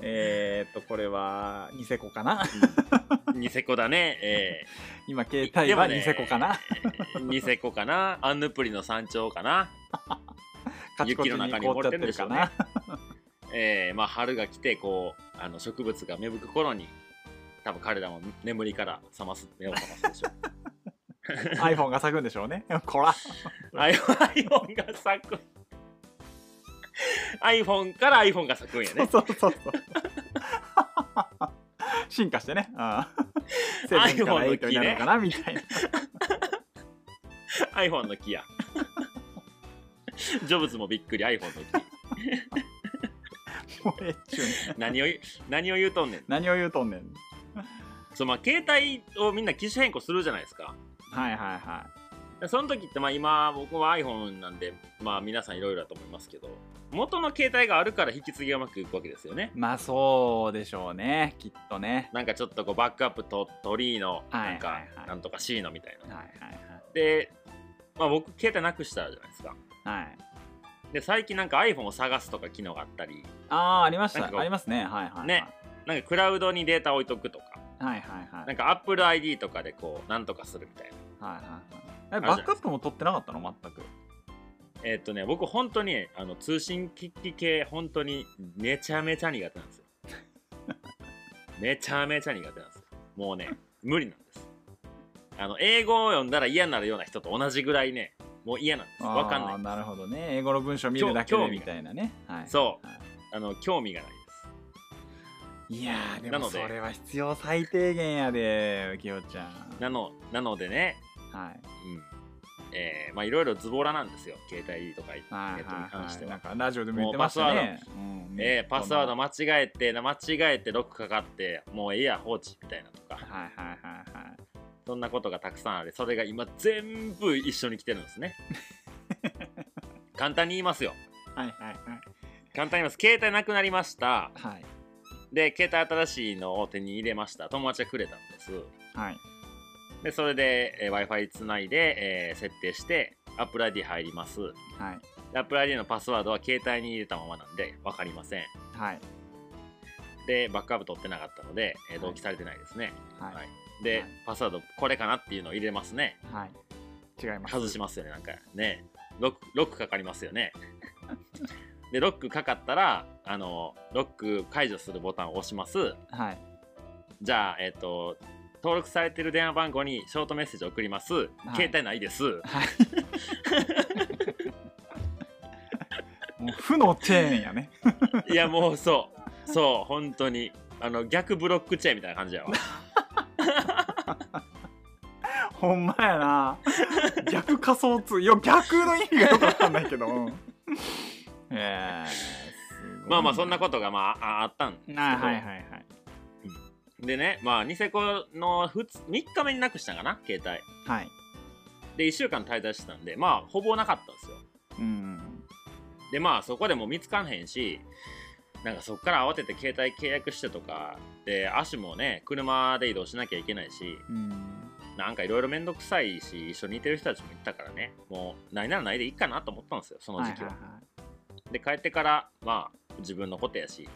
えー、っとこれはニセコかな？ニセコだね。え今携ー帯はニセコかな、ねニセコかな？アンヌプリの山頂かな？カチコチに凍っちゃってるかな。えーまあ春が来てこうあの植物が芽吹く頃に多分彼らも眠りから覚ます目を覚ますでしょう。iPhone が咲くんでしょうね。こら。iPhone が咲く。iPhone から iPhone が咲くんやね。そうそうそう進化してね。うん。セブンから8になるのかなみたいな。iPhone の木や ジョブズもびっくり iPhone の木 もうええっちゅうね何を言う何を言うとんねん。何を言うとんねん。そうまあ携帯をみんな機種変更するじゃないですか。はいはいはでその時ってまあ今僕は iPhone なんでまあ皆さんいろいろだと思いますけど元の携帯があるから引き継ぎがうまくいくわけですよね。いまあそうでしょうね。きっとね。なんかちょっとこうバックアップと取りのはいなんかはいはい。なんとか C のみたいな。はいはい。で、まあ、僕携帯なくしたじゃないですかはい。はいで最近なんか iPhone を探すとか機能があったり。ああありました。ありますね。はいはいはい。ね。なんかクラウドにデータ置いとくとか。はいはいはい。なんか Apple ID とかでこうなんとかするみたいな。はいはいはい。バックアップも取ってなかったの？全く。えっとね僕本当にあの通信機器系本当にめちゃめちゃ苦手なんですよ。めちゃめちゃ苦手なんですよ。もうね無理なんです。あの英語を読んだら嫌になるような人と同じぐらいねもう嫌なんです。わかんないなるほどね。英語の文章見るだけでみたいなね。はい。そう。はい。あの興味がないです。いやーでもそれは必要最低限やできよちゃん。なのなのでね。はい。うん。えーまあいろいろズボラなんですよ。携帯とかネはいットに関しては。なんかラジオでも言ってましたね。うん。えーパスワードは間違えて間違えてロックかかってもうええや放置みたいなとか。いはいはいはいそんなことがたくさんありそれが今全部一緒に来てるんですね。簡単に言いますよ。はいはいはい。簡単に言います。携帯なくなりました。はい。で携帯新しいのを手に入れました。友達がくれたんです。はい。でそれで、え w i f i つないで、えー設定して Apple ID 入ります。はい。で Apple ID のパスワードは携帯に入れたままなんで分かりません。はい。でバックアップ取ってなかったので、えー同期されてないですね、はい。はいで、はい。パスワードこれかなっていうのを入れますね。はい。違います。外しますよねなんか。ね。ロックロックかかりますよね。でロックかかったらあのロック解除するボタンを押します。はい。じゃあえっ、と登録されてる電話番号にショートメッセージを送ります、携帯ないです。はい。もう負のチェーンやね。いやもうそう。そう本当に。あの逆ブロックチェーンみたいな感じやわ ほんまやな。逆仮想通いや逆の意味がよくわかんないけど。まあまあそんなことがまあああったんですけど、あはいはいはい。でねまあニセコの 2, 3日目になくしたんかな携帯。はい。で1週間滞在してたんでまあほぼなかったんですよ。うん。でまあそこでも見つかんへんしなんかそこから慌てて携帯契約してとかで足もね車で移動しなきゃいけないしうん。なんかいろいろめんどくさいし一緒にいてる人たちもいたからねもうないならないでいいかなと思ったんですよその時期は,、いいいで帰ってからまあ自分のことやし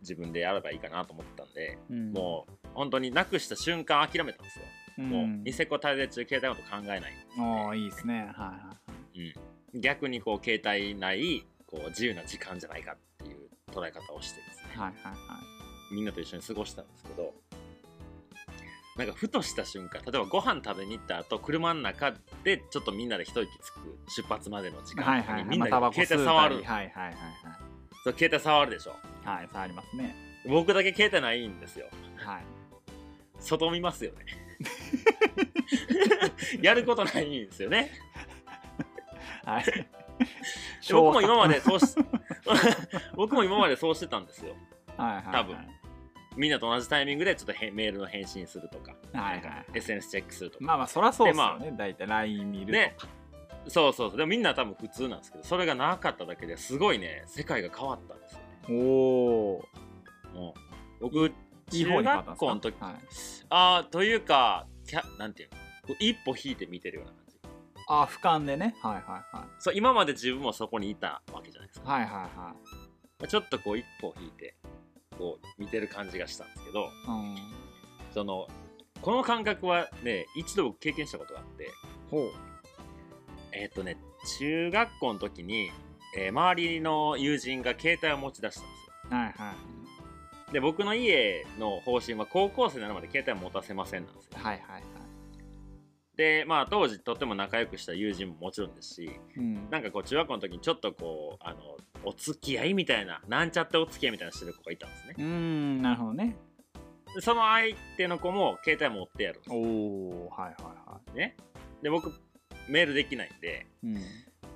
自分でやればいいかなと思ったんで、うん。もう本当になくした瞬間諦めたんですよ、うん。もうニセコ滞在中携帯のこと考えない。おーいいですね。はいはい逆にこう携帯ないこう自由な時間じゃないかっ捉え方をしてですね、はいはいはい。みんなと一緒に過ごしたんですけどなんかふとした瞬間例えばご飯食べに行った後車の中でちょっとみんなで一息つく出発までの時間はいはいはい。みんなまあタバコ携帯触る、りはいはいはい。そう携帯触るでしょ？はいはい触りますね。僕だけ携帯ないんですよ。はい。外見ますよね。やることないんですよね。はい。で僕も今までそうし 僕も今までそうしてたんですよ。はいはいはい。多分。みんなと同じタイミングでちょっとへメールの返信するとか。はいはい SNS チェックするとか、まあまあそらそうですでまあ。よね大体 LINE 見るとね。かそうそうそう。でもみんな多分普通なんですけどそれがなかっただけですごいね世界が変わったんですよね。おお僕中学校の時。はい。ああというかキャなんていうの？一歩引いて見てるような感じあ俯瞰でね。はいはいはい。そう今まで自分もそこにいたわけじゃないですか、はいはいはい。ちょっとこう一歩引いてこう見てる感じがしたんですけどうん。そのこの感覚はね一度僕経験したことがあってほう。えーっ、とね中学校の時に、えー周りの友人が携帯を持ち出したんですよ。はいはい。で僕の家の方針は高校生になるまで携帯持たせませんなんですよ。はいはいはいでまあ当時とっても仲良くした友人ももちろんですしうん。なんかこう中学校の時にちょっとこうあのお付き合いみたいななんちゃってお付き合いみたいなしてる子がいたんですね。うーんなるほどね。でその相手の子も携帯持ってやるおおはいはいはね。で僕メールできないんでいうん。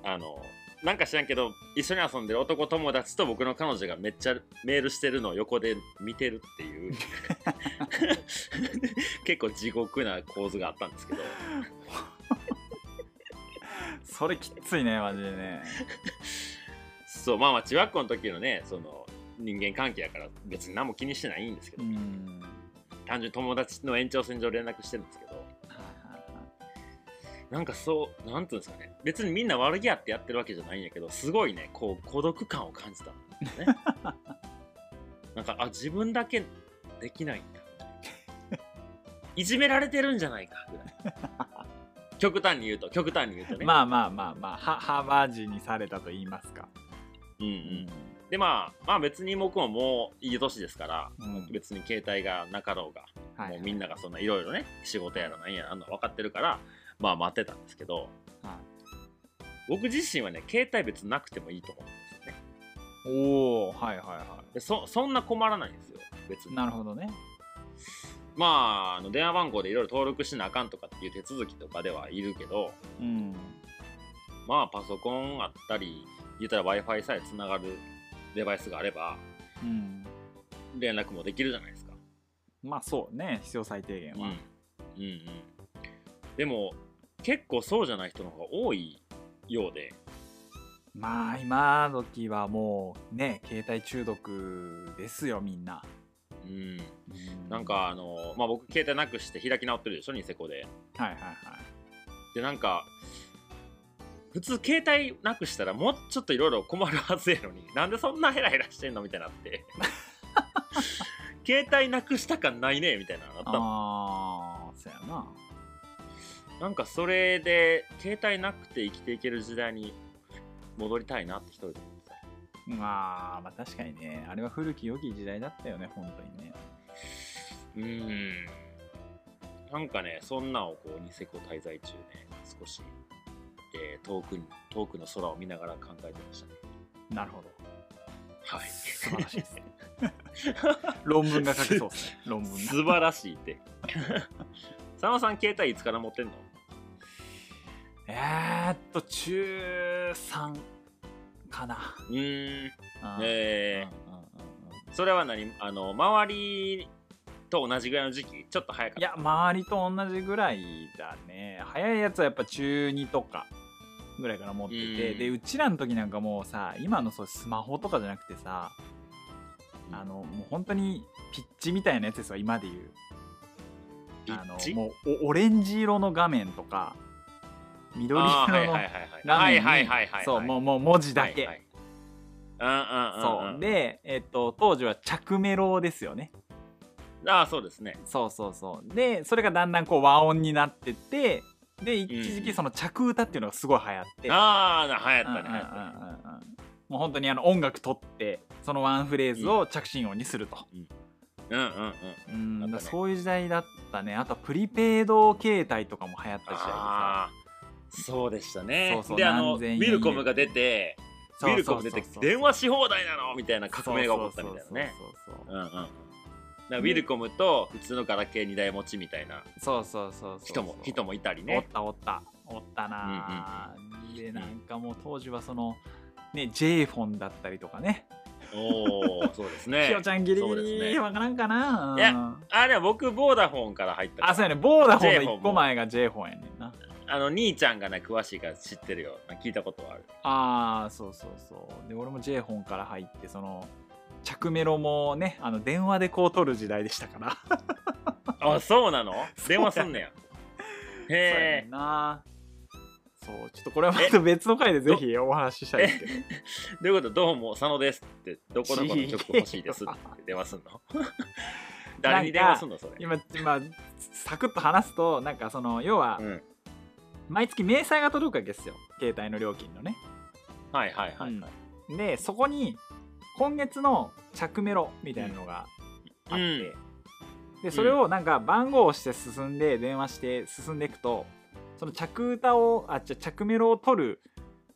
あのなんか知らんけど一緒に遊んでる男友達と僕の彼女がめっちゃメールしてるのを横で見てるっていう。結構地獄な構図があったんですけど。それきっついねマジでね。そうまあまあ中学校の時のねその人間関係やから別に何も気にしてないんですけど、うん。単純に友達の延長線上連絡してるんですけどなんかそうなんていうんですかね。別にみんな悪気あってやってるわけじゃないんやけどすごいねこう孤独感を感じたんですね。なんかあ自分だけできないんだ。いじめられてるんじゃないかぐらい。極端に言うと極端に言うとね、まあまあまあまあはハバジにされたと言いますか、うんうん、でまあまあ別に僕ももういい年ですから、うん。別に携帯がなかろうが、はいもうみんながそんないろいろね仕事やらなんやらあんの分かってるからまあ待ってたんですけどは僕自身はね携帯別になくてもいいと思うんですよね。いおおはいはいはでそそんな困らないんですよ別いに。なるほどね。まああの電話番号でいろいろ登録しなあかんとかっていう手続きとかではいるけどうん。まあパソコンあったり言ったら w i f i さえつながるデバイスがあればうん。連絡もできるじゃないですか。まあそうね。必要最低限は、うん。うんうん。でも結構そうじゃない人の方が多いようで。まあ今時はもうね携帯中毒ですよみんな、うん。うん。なんかあのまあ僕携帯なくして開き直ってるでしょニセコで。はいはいはい。でなんか普通携帯なくしたらもうちょっといろいろ困るはずやのになんでそんなヘラヘラしてんのみたいになって。携帯なくした感ないねみたいなのあったああそうやななんかそれで携帯なくて生きていける時代に戻りたいなって一人で思ってた。まあまあ確かにね。あれは古き良き時代だったよね本当にね。うーん。なんかねそんなをこうニセコ滞在中ね少し、えー遠くに遠くの空を見ながら考えてましたね。なるほど。はい。素晴らしいですね。論文が書けそうですね。論文が。素晴らしいって。佐野さん携帯いつから持ってんの？えーっと中3かな。うーん。うん。えうんうんうんうん。それは何？あの周りと同じぐらいの時期？ちょっと早かった。いや周りと同じぐらいだね。早いやつはやっぱ中2とかぐらいから持ってて。うん。でうちらの時なんかもうさ今のそうスマホとかじゃなくてさあのもう本当にピッチみたいなやつですよ今で言う。あのピッチ？もうおオレンジ色の画面とか緑色のあーはいはいはい画面にそうもうもう文字だけ、そう。でえっと当時は着メロですよね。ああそうですね。そうそうそう。でそれがだんだんこう和音になってってで一時期その着歌っていうのがすごい流行って、ああ流行ったねうんうんうん流行ったもう本当にあの音楽取ってそのワンフレーズを着信音にすると、うんうんうん。うんあったね。そういう時代だったね。あとはプリペイド携帯とかも流行った時代でさそうでしたね。そうそうであのウ何千円ィルコムが出てウィルコム出てそうそうそう電話し放題なのみたいな革命が起こったみたいなね。そうそうそううんう。んうん。だからウィルコムと普通のガラケー2台持ちみたいな。そうそうそうそう人も人もいたりおっねたおった。おったな、でなんかもう当時はそのね J フォンだったりとかね。おおそうですね。きよちゃんギリギそうですリね。わからんかな、いやうんあれは僕ボーダフォンから入ったから。あそうやね。ボーダフォンのフォンも。1個前が J フォンやねんなあの兄ちゃんがね詳しいから知ってるよ。聞いたことはある。ああそうそうそう。で俺も J フォンから入ってその着メロもねあの電話でこう取る時代でしたから。あそうなの？電話すんねや。へえ。んな。そうちょっとこれはまた別の回でぜひお話ししたいで。すけどどういうこと？どうも佐野ですって。どこどこの曲欲しいですって電話すんの？誰に電話すんの？それ。今今サクッと話すとなんかその要はうん毎月明細が届くわけですよ。携帯の料金のね、はいはいはい。はい、うん。でそこに今月の着メロみたいなのがあって、うん。でそれをなんか番号を押して進んで電話して進んでいくとその着歌をあじゃ着メロを取る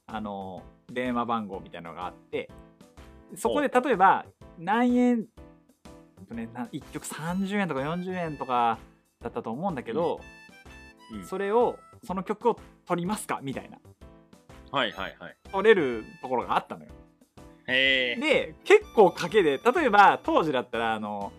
あの電話番号みたいなのがあってそこで例えば何円えっとねな1曲30円とか40円とかだったと思うんだけど、うん。それをその曲を取りますか？みたいな。はいはいはい。取れるところがあったのよ。へえ。で結構賭けで例えば当時だったらあの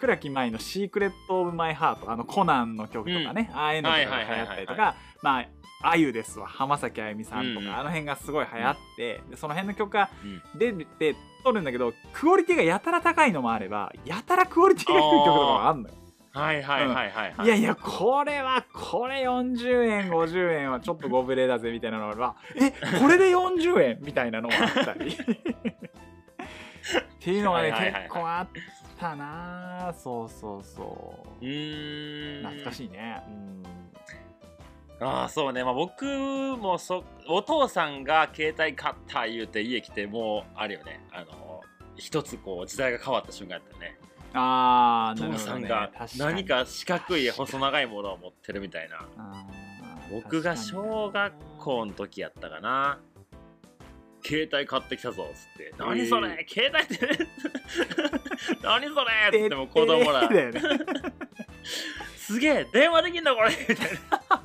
倉木舞の「シークレット・オブ・マイ・ハート」あのコナンの曲とかね、ああいうのとかが流行ったりとはいかまああゆですわ。浜崎あゆみさんとか、うんうん。あの辺がすごい流行って、でその辺の曲がうん。出て撮るんだけどクオリティがやたら高いのもあればやたらクオリティが低い曲とかがあんのよ。はいはいはいはい。はいいやいやこれはこれ40円50円はちょっとご無礼だぜみたいなのはえこれで40円みたいなのがあったり。っていうのがねはいはい結構あったな。そうそうそう。うーん。懐かしいね。ああそうね。まあ僕もそお父さんが携帯買った言うて家来てもうあれよね。あの一つこう時代が変わった瞬間やったよねああ、お父さんが何か四角い細長いものを持ってるみたいな。僕が小学校の時やったかな。携帯買ってきたぞっつって「何それ、携帯って。何それ!」っつっても子供ら。すげえ電話できんだこれ。みたいな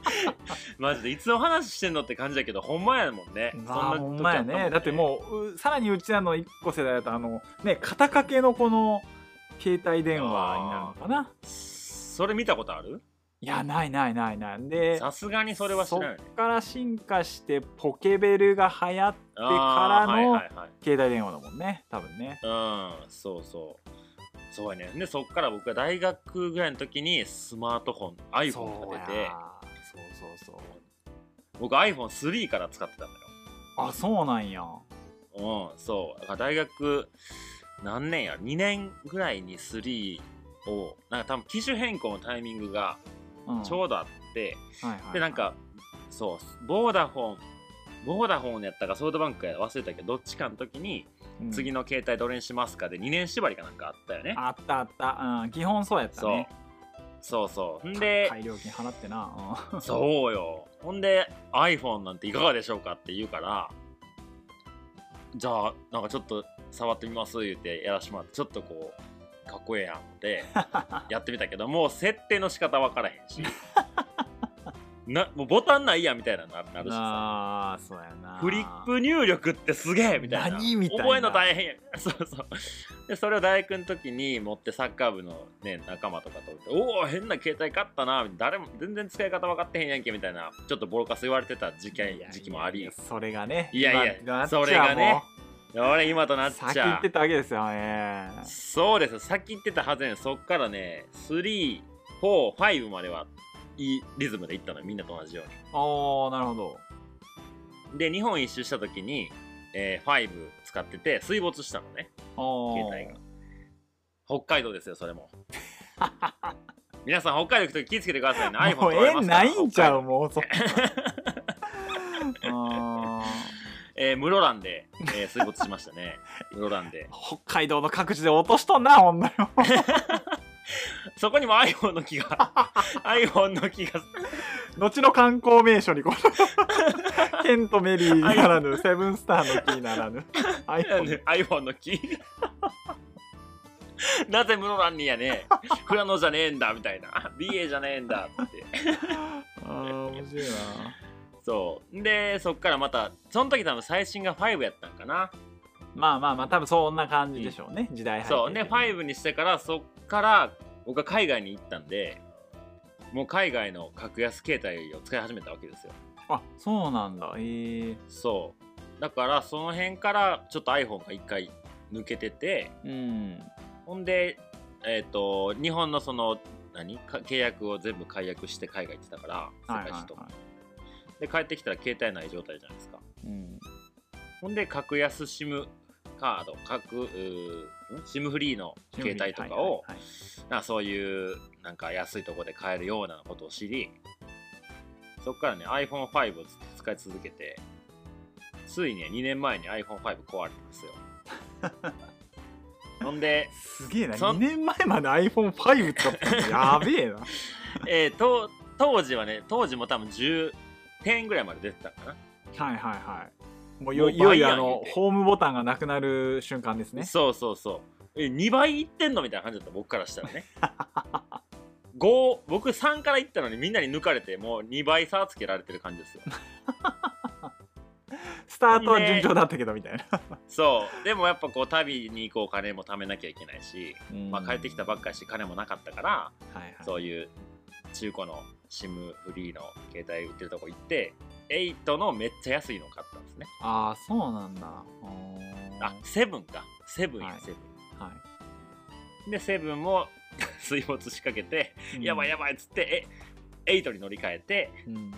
マジでいつの話してんのって感じだけどほんまやもんね。まあほんまやね。だってもうさらにうちらの1個世代だとあのね肩掛けのこの携帯電話になるのかな？それ見たことある？いやないないないない。でさすがにそれは知らない、ね、そっから進化してポケベルが流行ってからの携帯電話だもんね多分ね。うんそうそう。そうやね。でそっから僕が大学ぐらいの時にスマートフォン iPhone が出てそうそうそう僕 iPhone3 から使ってたんだよ。あそうなんや。うんそう。大学何年や？2年ぐらいに3をなんか多分機種変更のタイミングがちょうどあって、うんはいはいはい、でなんかそうボーダフォンボーダフォンやったかソフトバンクや忘れたけどどっちかの時に、うん、次の携帯どれにしますかで2年縛りかなんかあったよね。あったあった、うん、基本そうやったね。そう。そうほんで料金払ってな、うん、そうよ。ほんで iPhone なんていかがでしょうかって言うからじゃあなんかちょっと触ってみます言ってやらしてもらってちょっとこうかっこええやんってやってみたけど もう設定の仕方分からへんしなもうボタンないやみたいなななるしさ。あそうやな。フリップ入力ってすげえみたいな。何みたいな。覚えるの大変や。そうそう。でそれを大学の時に持ってサッカー部の、ね、仲間とかとおお変な携帯買ったな誰も全然使い方分かってへんやんけみたいなちょっとボロカス言われてた時期時期もあり。それがねいやいやそれがね俺今となっちゃ先行ってたわけですよね。そうです。先行ってたはずやそっからね345まではいいリズムでいったのみんなと同じように。ああなるほど。で日本一周した時に、えー、5使ってて水没したのね。携帯が。北海道ですよそれも。皆さん北海道行く時気をつけてくださいね。iPhone もう縁ないんちゃうもうそ えー、室蘭で、えー、水没しましたね。室蘭で。北海道の各地で落としとんなほんまに そこにも iPhone の木が iPhone の木が。後の観光名所にこのケ ントメリーならぬセブンスターの木ならぬ iPhone, iPhone の木？なぜ室蘭にやね富良野じゃねえんだみたいな。BA じゃねえんだって。ああ面白いな。そう。でそっからまたその時多分最新が5やったんかなまあまあまあ多分そんな感じでしょうね、うん、時代そうね5にしてからそっから僕は海外に行ったんでもう海外の格安携帯を使い始めたわけですよ。あそうなんだ。へえ。ー、そう。だからその辺からちょっと iPhone が一回抜けてて、うん、ほんでえっ、ー、と日本のその何？契約を全部解約して海外行ってたから世界史と。か、はいはいはい。で帰ってきたら携帯ない状態じゃないですか、うん、ほんで格安 SIM カード各 SIM フリーの携帯とかを、なそういうなんか安いところで買えるようなことを知りそこからね iPhone5 を使い続けてついに2年前に iPhone5 壊れたんですよ。ほんですげえな。2年前まで iPhone5 使ってた やべえな。えー、と当時はね当時も多分10 10ぐらいまで出てたかな。はいはいはいもういよいよあのホームボタンがなくなる瞬間ですね。そうそうそう。え2倍いってんのみたいな感じだった僕からしたらね。5僕3からいったのにみんなに抜かれてもう2倍差つけられてる感じですよ。スタートは順調だったけどみたいな。そう。でもやっぱこう旅に行こう金も貯めなきゃいけないし、まあ、帰ってきたばっかりして金もなかったから、はいはい、そういう中古の SIM フリーの携帯売ってるとこ行って8のめっちゃ安いの買ったんですね。ああそうなんだ。あセブンか。セブンやセブン。はい。でセブンも 水没しかけて、うん、やばいやばいっつってえ8に乗り換えて、うん、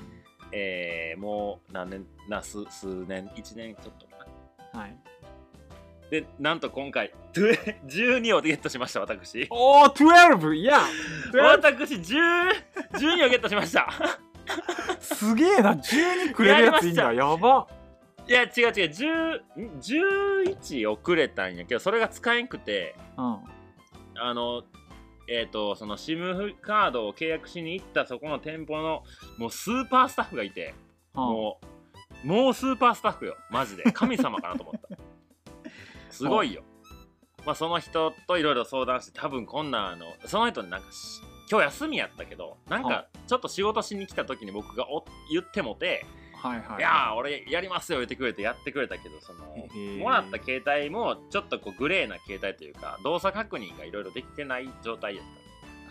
えー、もう何年な数数年1年ちょっとかな。はい。で、なんと今回、12をゲットしました、私。おー、12! いや 私10、12をゲットしました。すすげえな。12くれるやついいんだ。やば。いや違う違う。10ん11をくれたんやけどそれが使えんくてうん。あのえっ、とその SIM カードを契約しに行ったそこの店舗のもうスーパースタッフがいてもうもうスーパースタッフよ。マジで。神様かなと思った。すごいよ。まあその人といろいろ相談して多分こんなんあのその人になんかし今日休みやったけどなんはかちょっと仕事しに来た時に僕がお言ってもてはいはい。いやー俺やりますよ言ってくれてやってくれたけどそのもらった携帯もちょっとこうグレーな携帯というか動作確認がいろいろできてない状態やっ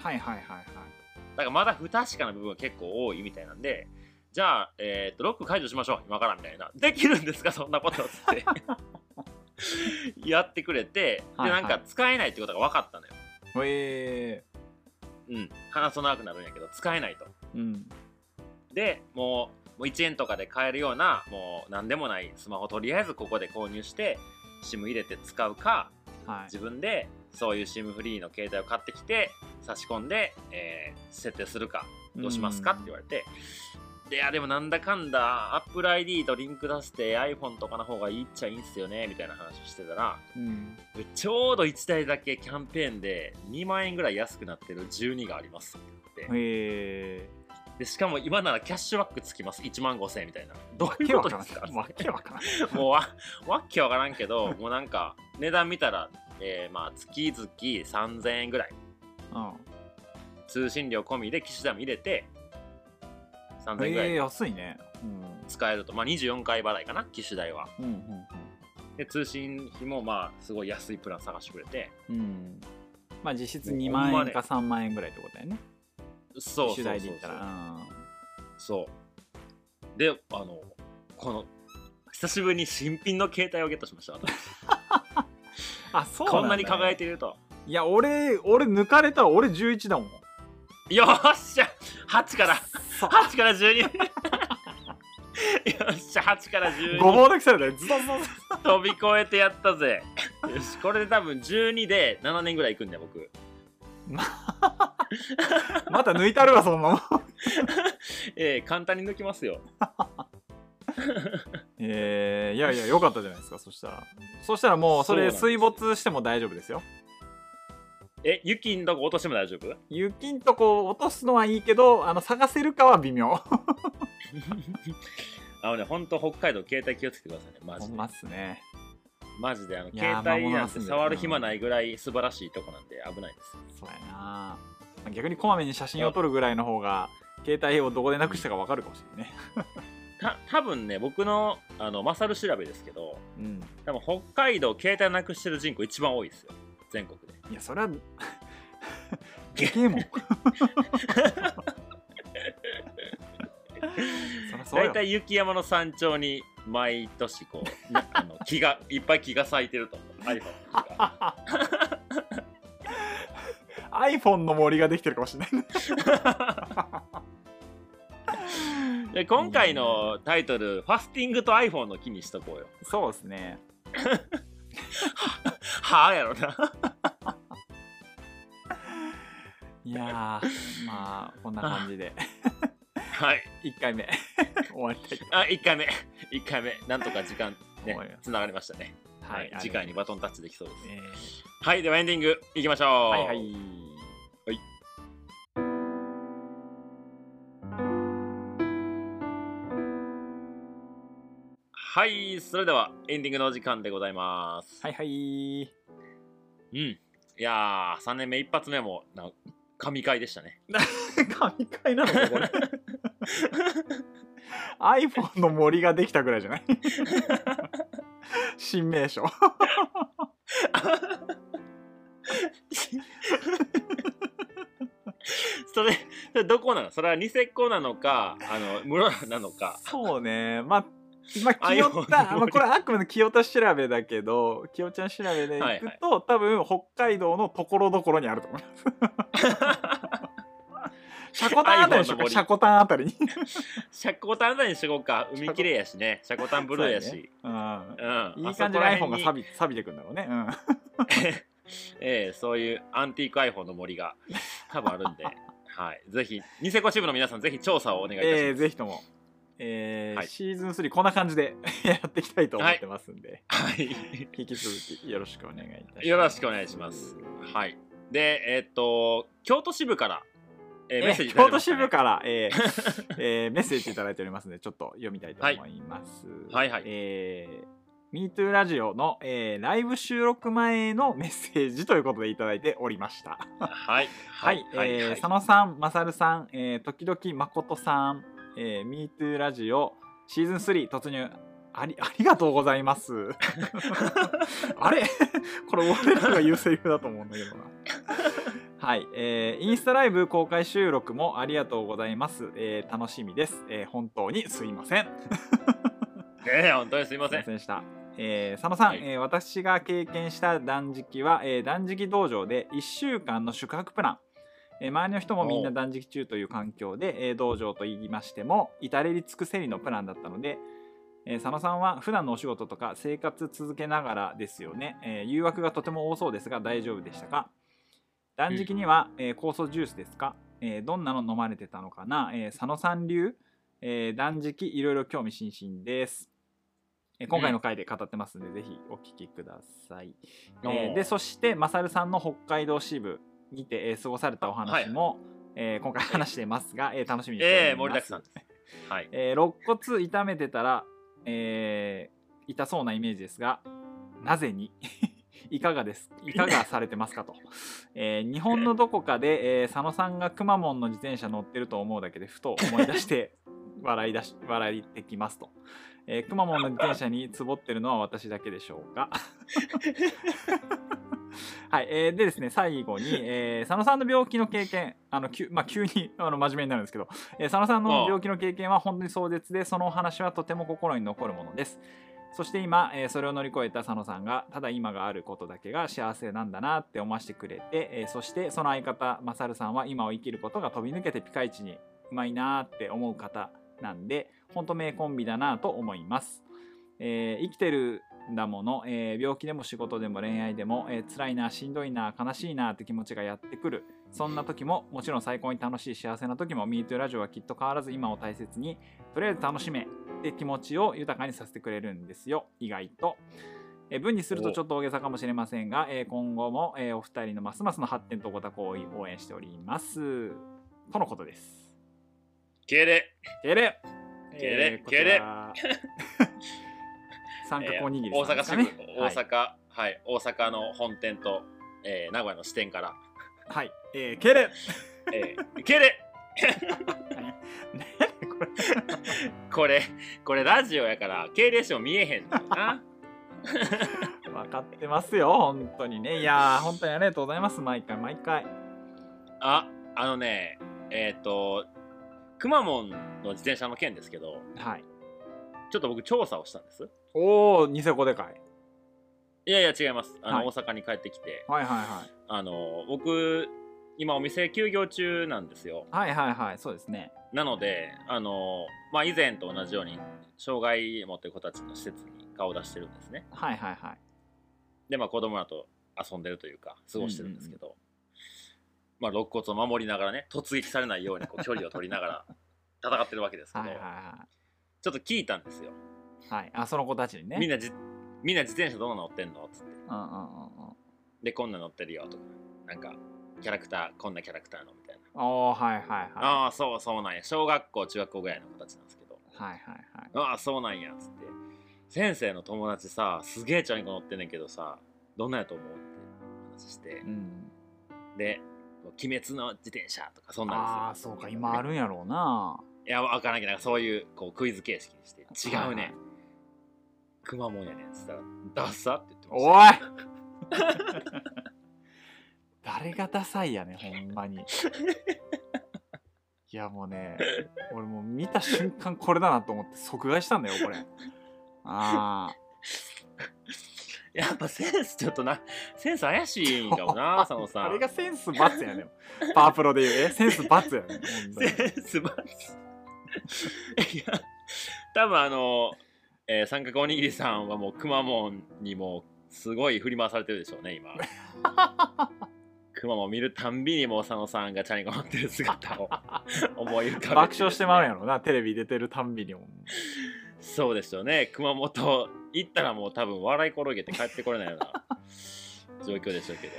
た。はいはいはいはい。だからまだ不確かな部分が結構多いみたいなんでじゃあ、えー、とロック解除しましょう。今からみたいな。できるんですか？そんなことっつって。やってくれてでなんか使えないってことが分かったのよ。えうん。話そ長くなるんやけど使えないと。ー、うん。でもうもう1円とかで買えるようなもう何でもないスマホとりあえずここで購入して SIM 入れて使うかはい。自分でそういう SIM フリーの携帯を買ってきて差し込んで、えー設定するかどうしますかって言われて、でいやでもなんだかんだ Apple ID とリンク出して iPhone とかの方がいいっちゃいいんすよねみたいな話をしてたらうん。ちょうど1台だけキャンペーンで2万円ぐらい安くなってる12がありますって。言ってえでしかも今ならキャッシュバックつきます1万5000円みたいな。どー、ういうことですか？わけわからん もうわわっけわからんけど もうなんか値段見たら、えーまあ月々3000円ぐらい。通信料込みで機種代も入れて3000円ぐらい。えー、安いね。うん。使えると、まあ24回払いかな機種代は。うんうんで通信費もまあすごい安いプラン探してくれて。うん。うんまあ実質もう2万円か3万円ぐらいってことだよね。そうそうそう主題で言ったら。そう。であのこの久しぶりに新品の携帯をゲットしました私 あそうこんなに輝いてていると。いや俺俺抜かれたら俺11だもんよっしゃ。8から。そう。8から12よっしゃ8から12ごぼう抜きされたよズドズドズ飛び越えてやったぜ。よしこれで多分12で7年ぐらいいくんだよ僕。ド また抜いたるわそんなもんえー、簡単に抜きますよ。えー、いやいやよかったじゃないですかそしたら。そしたらもうそれ水没しても大丈夫ですよえ雪んとこ落としても大丈夫？雪んとこ落とすのはいいけどあの探せるかは微妙。あのねほんと北海道携帯気をつけてくださいね。マジで。ほんまっすね。マジであの携帯なんて触る暇ないぐらい素晴らしいとこなんで危ないです。そうやな。逆にこまめに写真を撮るぐらいの方が携帯をどこでなくしたか分かるかもしれないね。た多分ね僕のあのマサル調べですけどうん。多分北海道携帯なくしてる人口一番多いですよ全国で。いやそれは でけえもん。大体雪山の山頂に毎年こうな あの木がいっぱい木が咲いてると思う。iPhone の木が iPhone の森ができてるかもしれないで今回のタイトル「ファスティングと iPhone の木」にしとこうよ。そうですねはあやろな。いやーまあこんな感じで。はい。1回目。終わりたいとあ1回目。1回目。なんとか時間ねつながりましたね。はい、次回にバトンタッチできそうです。えはい。ではエンディングいきましょう。ーはいはいはいそれではエンディングのお時間でございます。はいはい。うん。いやー3年目一発目もな神回でしたね。神回なのかこれ。iPhone の森ができたぐらいじゃない？新名称。それそれどこなの？それはニセっ子なのかあの室なのか。そうね。まあまあ、清田、まあ、これあくまで清田調べだけど、清ちゃん調べでいくと、多分北海道のところどころにあると思います。シャコタンあたりにしようか、シャコタンあたりに。シャコタンあたりにしようか海きれいやしねシャコタンブルーやし、うん。うんいい感じで iPhone がサ錆び錆びてくんだろうね。うん。ええそういうアンティーク iPhone の森が多分あるんで、はい、ぜひニセコ支部の皆さんぜひ調査をお願いいたします、えー、ぜひとも。えーはい。シーズン3こんな感じで やっていきたいと思ってますんで、はい。引き続きよろしくお願いいたします。よろしくお願いします。はい。でえっと京都支部から、えーメッセージいただ京都支部から、えー えーメッセージいただいておりますのでちょっと読みたいと思います。はいはい。えー MeToo ラジオの、えーライブ収録前のメッセージということでいただいておりました。はい。はい、えー佐野さん、まさるさん、えー時々まことさん、えー、MeToo ラジオシーズン3突入あり ありがとうございます。あれ？これ俺らが言うセリフだと思うんだけどな。はい、えーインスタライブ公開収録もありがとうございます。えー楽しみです、えー本当にすいません。えー、本当にすいますせんいませんでした。えー佐野さん、はいえー私が経験した断食は、えー断食道場で1週間の宿泊プラン、えー周りの人もみんな断食中という環境で、えー道場と言いましても至れり尽くせりのプランだったので、えー佐野さんは普段のお仕事とか生活続けながらですよね、えー誘惑がとても多そうですが大丈夫でしたか？断食には、えー酵素ジュースですか、えーどんなの飲まれてたのかな、えー佐野さん流、えー断食いろいろ興味津々です。えー今回の回で語ってますので、ぜひお聞きください。えーでそしてマサルさんの北海道支部にて、えー過ごされたお話も、えー今回話してますが、えー。楽しみにしております。えー、盛りだくさんです。はい。えー肋骨痛めてたら、えー痛そうなイメージですがなぜに？いかがです？いかがされてますかと、えー日本のどこかで、えー佐野さんがくまモンの自転車乗ってると思うだけでふと思い出して 笑い出し笑いてきますと、えーくまモンの自転車につぼってるのは私だけでしょうか？はい、えーでですね最後に、えー佐野さんの病気の経験あの急,、まあ、急にあの真面目になるんですけど、えー佐野さんの病気の経験は本当に壮絶でそのお話はとても心に残るものです。そして今、えーそれを乗り越えた佐野さんがただ今があることだけが幸せなんだなって思わせてくれて、えーそしてその相方マサルさんは今を生きることが飛び抜けてピカイチにうまいなって思う方なんで本当名コンビだなと思います、えー生きてるんだもの、えー病気でも仕事でも恋愛でも、えー辛いなしんどいな悲しいなって気持ちがやってくる。そんな時ももちろん最高に楽しい幸せな時も MeToo ラジオはきっと変わらず今を大切にとりあえず楽しめって気持ちを豊かにさせてくれるんですよ。意外と。えー文にするとちょっと大げさかもしれませんが、えー今後も、えーお二人のますますの発展とご多幸を応援しております。とのことです。敬礼。敬礼。敬礼。えーこちら 三えー角おにぎり大阪支部。大阪はい、大阪の本店と、えー名古屋の支店から、はい。はい。えー、敬礼えー、敬礼ねこれこれこれラジオやから敬礼しても見えへんな分かってますよ、本当にね。いやー、本当にありがとうございます、毎回、毎回。ああのねえっ、とくまモンの自転車の件ですけどはい。ちょっと僕調査をしたんですおー、ニセコでかい。いやいや違いますあの、はい大阪に帰ってきてはいはいはい。あの僕今お店休業中なんですよはいはいはい、そうですね。なのであのまあ以前と同じように障害持ってる子たちの施設に顔を出してるんですねはいはいはい。でまあ子供らと遊んでるというか過ごしてるんですけど、まあ肋骨を守りながらね突撃されないようにこう距離を取りながら戦ってるわけですけど、はいちょっと聞いたんですよ、い。はい。あ、その子たちにね。みんなじみんな自転車どんなの乗ってんの？っつってうんうんうんうん。でこんな乗ってるよとかなんかキャラクターこんなキャラクターのみたいな、おー、はいはいはい。ああそうそうなんや小学校中学校ぐらいの子たちなんですけどはいはいはい。ああそうなんやっつって先生の友達さすげえチャリンコ乗ってんねんけどさどんなんやと思う？って話してうん。で「鬼滅の自転車」とかそんなんですよああ、そうか、今あるんやろうな。いやわからんけどそういうこうクイズ形式にして「違うねんくまモンやねん」っつったら「ダッサ」って言ってましたおい誰がダサいやねん、ほんまに。いやもうね、俺もう見た瞬間これだなと思って即買いしたんだよ、これ。あやっぱセンスちょっとなセンス怪しいんかもな 佐野さあ。んあれがセンスバツやねん。パワープロで言う。え、センスバツやねん。センスバツいや多分あの、えー三角おにぎりさんはもうくまモンにもうすごい振り回されてるでしょうね今。クマモン見るたんびにもう佐野さんがチャリンコ乗ってる姿を 思い浮かべて、爆笑してまうんやろなテレビ出てるたんびにも。そうですよね。熊本行ったらもう多分笑い転げて帰ってこれないような状況でしょうけど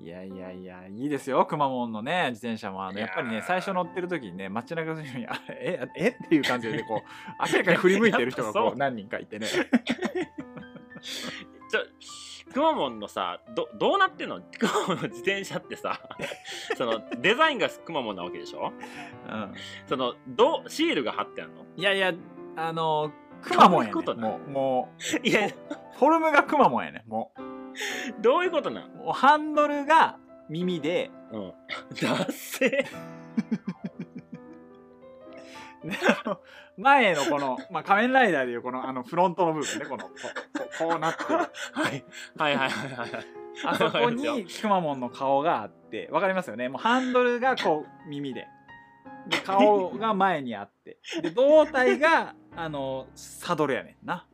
いやいやいやいいですよくまモンのね自転車も。あのいやっぱりね最初乗ってる時にね街中の人にあええっていう感じでこう明らかに振り向いてる人がこう何人かいてね。ちょくまモンのさどどうなってんの？くまモンの自転車ってさ そのデザインがくまモンなわけでしょ？うん。そのどシールが貼ってあるの？いやいやあのくまモンやねどうもうもいやうフォルムがくまモンやねも どういうことなん？ハンドルが耳でうん。だっせであの前のこの、まあ、仮面ライダーでいうこのあのフロントの部分ねこのこここうなってる。はい。はいはいはいはい。あそこにくまモンの顔があってわかりますよね？もうハンドルがこう耳で。で顔が前にあって。で胴体があのサドルやねんな。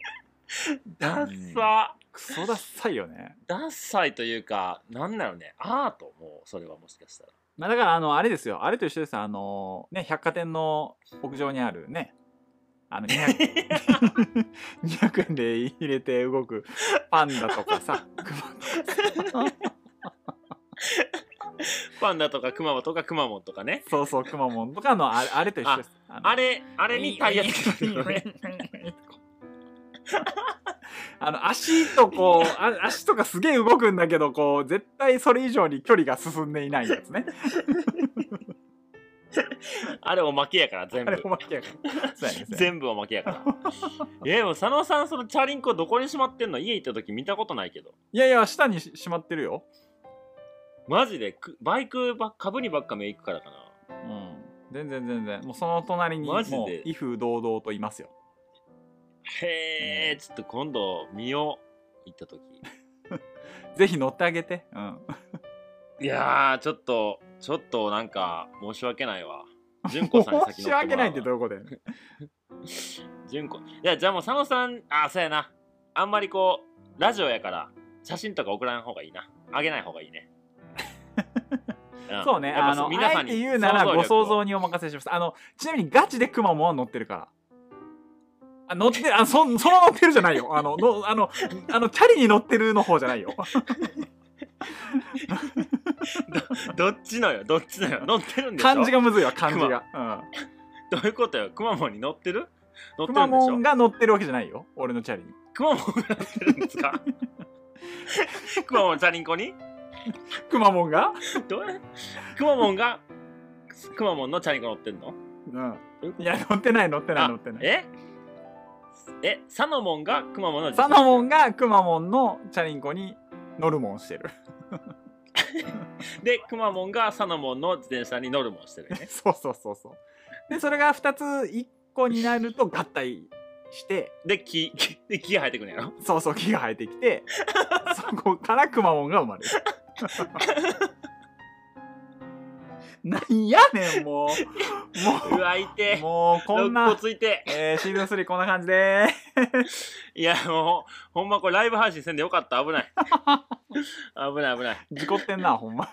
ダッサクソダッサいよね。ダッサいというかなんだろうね。アートもうそれはもしかしたら。まあだからあのあれですよ。あれと一緒ですあのね百貨店の屋上にあるね。あの 200, 200円で入れて動くパンダとかさ。パンダとかクマモとかクマモンとかね。そうそうくまモンとかのあれあれと一緒です。あれあれにタイヤつけてるのね あの足とこうあ足とかすげえ動くんだけどこう絶対それ以上に距離が進んでいないやつね。あれおまけやから全あれ部おまけやから。全部おまけやから。えでも佐野さんそのチャリンコどこにしまってんの？家行った時見たことないけど。いやいや下にししまってるよ。マジで？くバイクばっ株にばっか目行くからかな。うん。全然全然。もうその隣にもう威風堂々といますよへえちょっと今度見よう。行った時。ぜひ乗ってあげて。うん。いやーちょっとちょっとなんか申し訳ないわ。純子さんに先申し訳ないってどことやねん。純子。いやじゃあもう佐野さんあそうやな。あんまりこうラジオやから写真とか送らん方がいいな。あげない方がいいね、ん。そうね。あのあえて言うならご想像にお任せします。あのちなみにガチでくまモンは乗ってるからあ乗ってあそ その乗ってるじゃないよ。あののあのあのチャリに乗ってるの方じゃないよ。どっちのよ？どっちのよ？乗ってるんでしょ？漢字がむずいわ漢字が、どういうことよ？くまモンに乗ってる？乗うん、くってるんでしょ？まモンが乗ってるわけじゃないよ俺のチャリに。くまモンが乗ってるんですか？くまモンチャリンコに？くまモンが？どう？くまモンが？くまモンのチャリンコ乗ってんの？うん。いや乗ってない乗ってないあ乗ってない。え？えサノモンがくまモンのサノモンがくまモンのチャリンコに乗るもんしてる。でくまモンがサノモンの自転車に乗るもんしてるよね。そうそうそうそう。でそれが2つ1個になると合体して。で木木で木が生えてくるんやろ？そうそう木が生えてきて。そこからくまモンが生まれる なんやねんもう。うわい。てもうもうこん肋な骨い。てえー、シーズン3こんな感じで。いやもうほんまこれライブ配信せんでよかった。危ない。危ない危ない。事故ってんなほんま。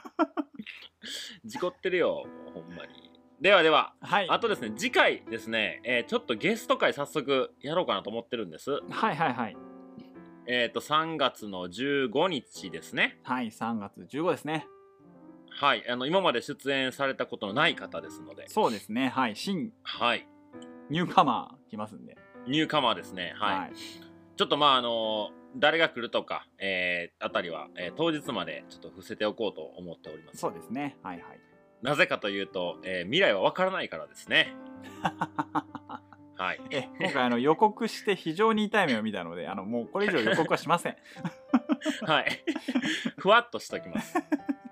事故ってるよもうほんまに。ではでははい。あとですね次回ですね、えーちょっとゲスト会早速やろうかなと思ってるんです。はいはいはい。えっ、と3月の15日ですね。はい3月15ですねはいあの今まで出演されたことのない方ですので。そうですね。はい。新はい。ニューカマー来ますんで。ニューカマーですね。はい、ちょっとまああの誰が来るとか、えーあたりは、えー当日までちょっと伏せておこうと思っております。そうですね。はいはい。なぜかというと、えー未来はわからないからですね。はい。え今回あの予告して非常に痛い目を見たのであのもうこれ以上予告はしません。はい。ふわっとしときます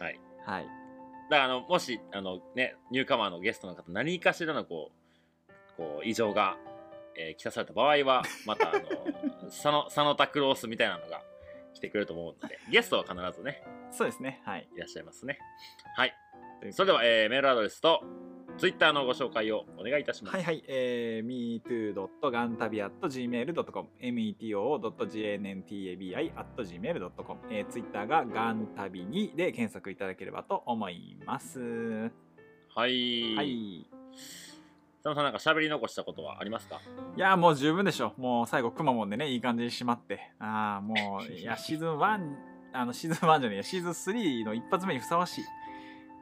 はい。だからあのもしあのねニューカマーのゲストの方何かしらのこうこう異常が、えー、きたされた場合はまたあのサノサノタクロースみたいなのが来てくれると思うのでゲストは必ずねそうですね。はい。いらっしゃいますね。はい。それでは、えーメールアドレスとツイッターのご紹介をお願いいたします。はいはい、えー、metoo.gantabi.gmail.com metoo.gntabi.gmail.com、えー、ツイッターがガンタビにで検索いただければと思います。はい。はい。佐野さんなんか喋り残したことはありますか？いや、もう十分でしょ。もう最後、くまモンでね、いい感じに締まって。ああ、もう、いや、シーズン1、あの、シーズン1じゃねえや、シーズン3の一発目にふさわしい、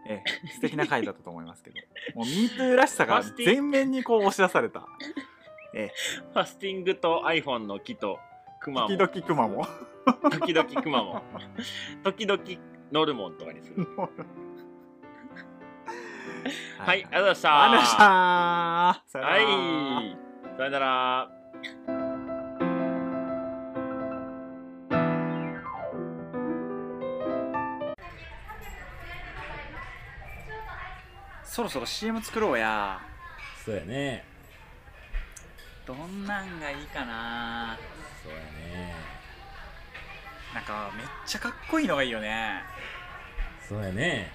ええ、素敵な回だったと思いますけど。もう、MeToo らしさが全面にこう押し出された。えファスティングと iPhone の木とクえ、マモン。時々くまモン。時々クマモン。時々ノルモンとかにする。はい、ありがとうございました。ありがとうございました。はい。さよなら。そろそろ CM 作ろうや。そうやね。どんなんがいいかなそうやね。なんか、めっちゃかっこいいのがいいよね。そうやね。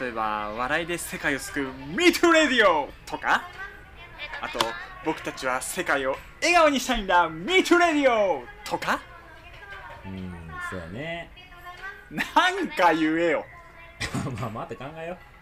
例えば笑いで世界を救う「MeToo Radio」とかあと僕たちは世界を笑顔にしたいんだ「MeToo Radio」とかうん、そうやね。なんか言えよ まあ、待って考えよう。